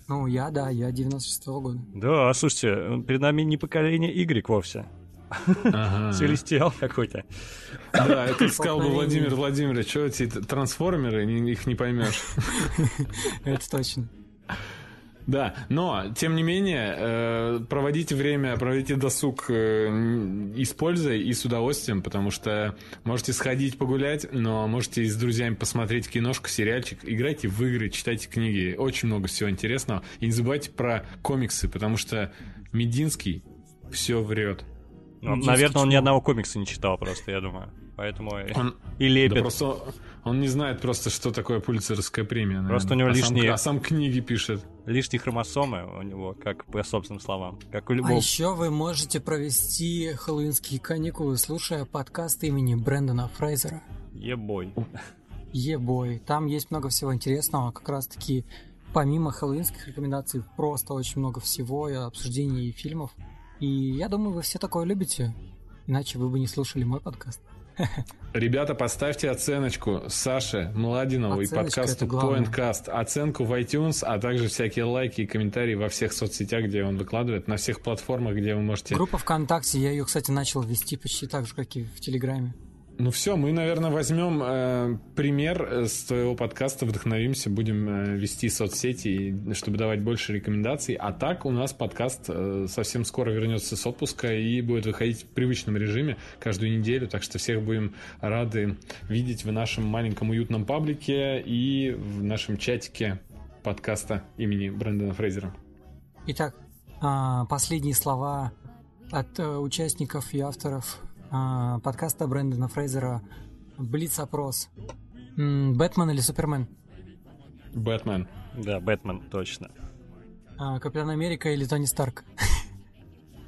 Ну, я, да, я 96-го года. Да, слушайте, перед нами не поколение Y вовсе. Ага. [laughs] Целестиал какой-то. Да, это сказал бы. Владимир Владимирович, что эти трансформеры, их не поймешь. [laughs] Это точно. Да, но, тем не менее, э, проводите время, проводите досуг э, н- и с удовольствием, потому что можете сходить погулять, но можете с друзьями посмотреть киношку, сериальчик, играйте в игры, читайте книги, очень много всего интересного. И не забывайте про комиксы, потому что Мединский все врет. Ну, наверное, он ни одного комикса не читал просто, я думаю. Поэтому и- Он, и да лепит. просто он не знает просто, что такое пульцерская премия. Просто наверное. у него а сам- лишние- а сам книги пишет. Лишние хромосомы у него, как по собственным словам. Как у А любого. еще вы можете провести хэллоуинские каникулы, слушая подкаст имени Брэндона Фрейзера. Ебой. Ебой. Там есть много всего интересного, как раз таки помимо хэллоуинских рекомендаций, просто очень много всего, и обсуждений и фильмов. И я думаю, вы все такое любите, иначе вы бы не слушали мой подкаст. Ребята, поставьте оценочку Саше Младинову и подкасту. Pointcast, оценку в iTunes, а также всякие лайки и комментарии во всех соцсетях, где он выкладывает, на всех платформах, где вы можете... Группа ВКонтакте, я ее, кстати, начал вести почти так же, как и в Телеграме. Ну все, мы, наверное, возьмем э, пример э, с твоего подкаста, вдохновимся, будем э, вести соцсети, чтобы давать больше рекомендаций. А так у нас подкаст э, совсем скоро вернется с отпуска и будет выходить в привычном режиме каждую неделю. Так что всех будем рады видеть в нашем маленьком уютном паблике и в нашем чатике подкаста имени Брэндона Фрейзера. Итак, а, последние слова от э, участников и авторов а, подкаста Брэндона Фрейзера Блиц-опрос. Бэтмен или Супермен? Бэтмен. Да, Бэтмен, точно. А, Капитан Америка или Тони Старк?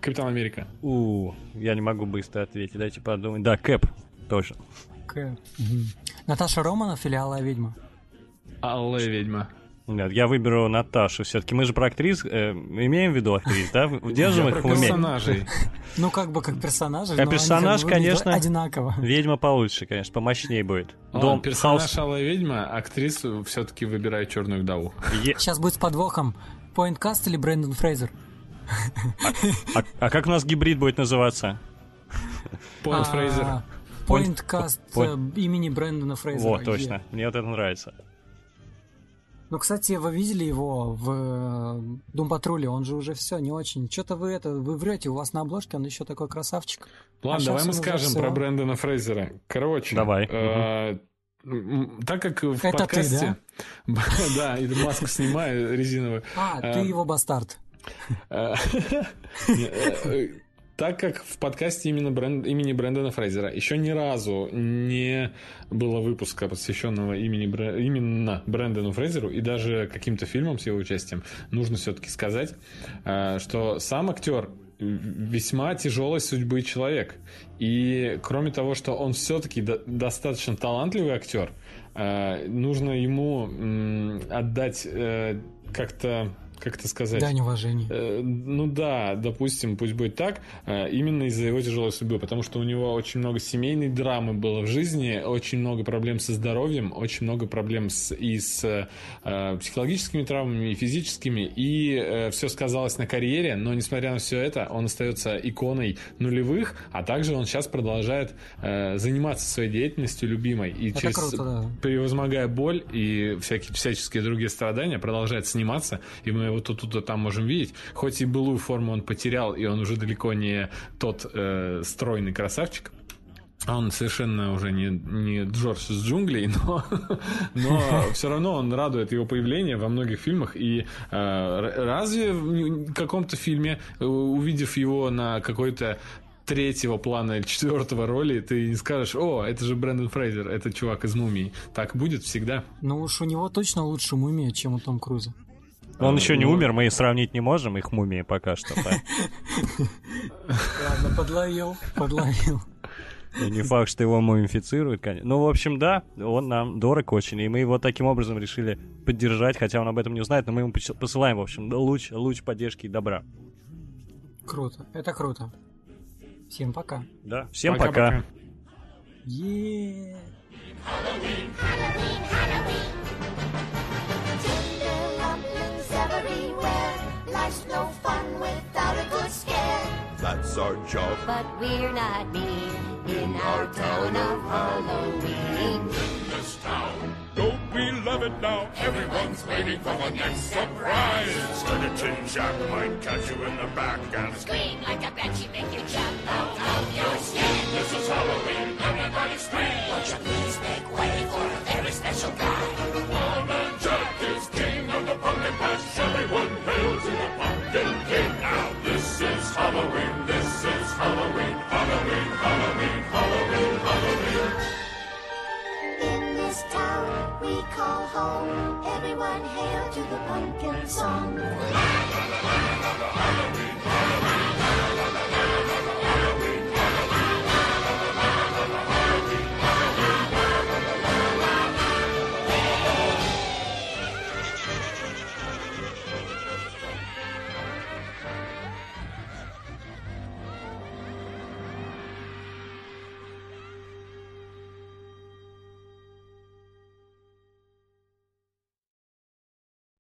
Капитан Америка. У, я не могу быстро ответить, дайте подумать. Да, Кэп, тоже. К. Мгм. Наташа Романов или Алая Ведьма? Алая ведьма. Нет, я выберу Наташу все-таки. Мы же про актрис э, имеем в виду актрис, да? Держим [laughs] Я их в уме. персонажей. [laughs] Ну, как бы как персонажи, они персонаж, конечно. одинаково. Ведьма получше, конечно, помощнее будет. Дом, персонаж. Алая ведьма, актрису все-таки выбираю черную вдову. Сейчас [laughs] будет с подвохом. Поинткаст или Брэндон Фрейзер? А, а как у нас гибрид будет называться? Пойнт Фрейзер. А, Point- э, имени Брэндона Фрейзера. Вот, точно. Мне вот это нравится. Ну, кстати, вы видели его в э, Дум Патруле? Он же уже все не очень. Что-то вы это, вы врете, у вас на обложке он еще такой красавчик. Ладно, А давай мы скажем про Брэндона Фрейзера. Короче. Давай. э, Так как в Это ты, подкасте... Да, [laughs] и маску снимаю резиновую. А, Э, ты его бастард. [laughs] Так как в подкасте именно бренд, имени Брэндона Фрейзера еще ни разу не было выпуска, посвященного имени, именно Брэндону Фрейзеру и даже каким-то фильмам с его участием, нужно все-таки сказать, э, что сам актер весьма тяжелой судьбы человек. И кроме того, что он все-таки до- достаточно талантливый актер, э, нужно ему отдать э, как-то как это сказать? Дань уважения. Э, ну да, допустим, пусть будет так, э, именно из-за его тяжелой судьбы, потому что у него очень много семейной драмы было в жизни, очень много проблем со здоровьем, очень много проблем с, и с э, психологическими травмами, и физическими, и э, все сказалось на карьере, но несмотря на все это, он остается иконой нулевых, а также он сейчас продолжает э, заниматься своей деятельностью любимой, и Это через, круто, да. превозмогая боль и всякие, всяческие другие страдания, продолжает сниматься, и мы его тут, тут, там можем видеть. Хоть и былую форму он потерял, и он уже далеко не тот э, стройный красавчик, он совершенно уже не, не Джордж из джунглей, [laughs] но, но все равно он радует его появление во многих фильмах. И э, разве в каком-то фильме, э, увидев его на какой-то третьего плана или четвертого роли, ты не скажешь, о, это же Брэндон Фрейзер, это чувак из «Мумии». Так будет всегда. Ну уж у него точно лучше мумия, чем у Том Круза. Он еще не умер, мы и сравнить не можем их мумии пока что. Ладно, подловил, подловил. И не факт, что его мумифицируют, конечно. Ну, в общем, да, он нам дорог очень, и мы его таким образом решили поддержать, хотя он об этом не узнает, но мы ему посылаем, в общем, луч, луч поддержки и добра. Круто, это круто. Всем пока. Да, всем пока. пока. пока. Yeah. Halloween, Halloween, Halloween. Everywhere. Life's no fun without a good scare. That's our job. But we're not mean in our town of Halloween. In this town. Don't we love it now? Everyone's waiting for the next surprise. Skeleton Jack might catch you in the back and Scream like a banshee, make you jump out of your skin. This is Halloween, everybody scream. Won't you please make way for a very special guy? One-Man Jack is king of the pumpkin patch to the Pumpkin King now. This is Halloween, this is Halloween, Halloween, Halloween, Halloween, Halloween. In this town we call home, everyone hail to the pumpkin song. La, la, la, la, la, la, la, Halloween.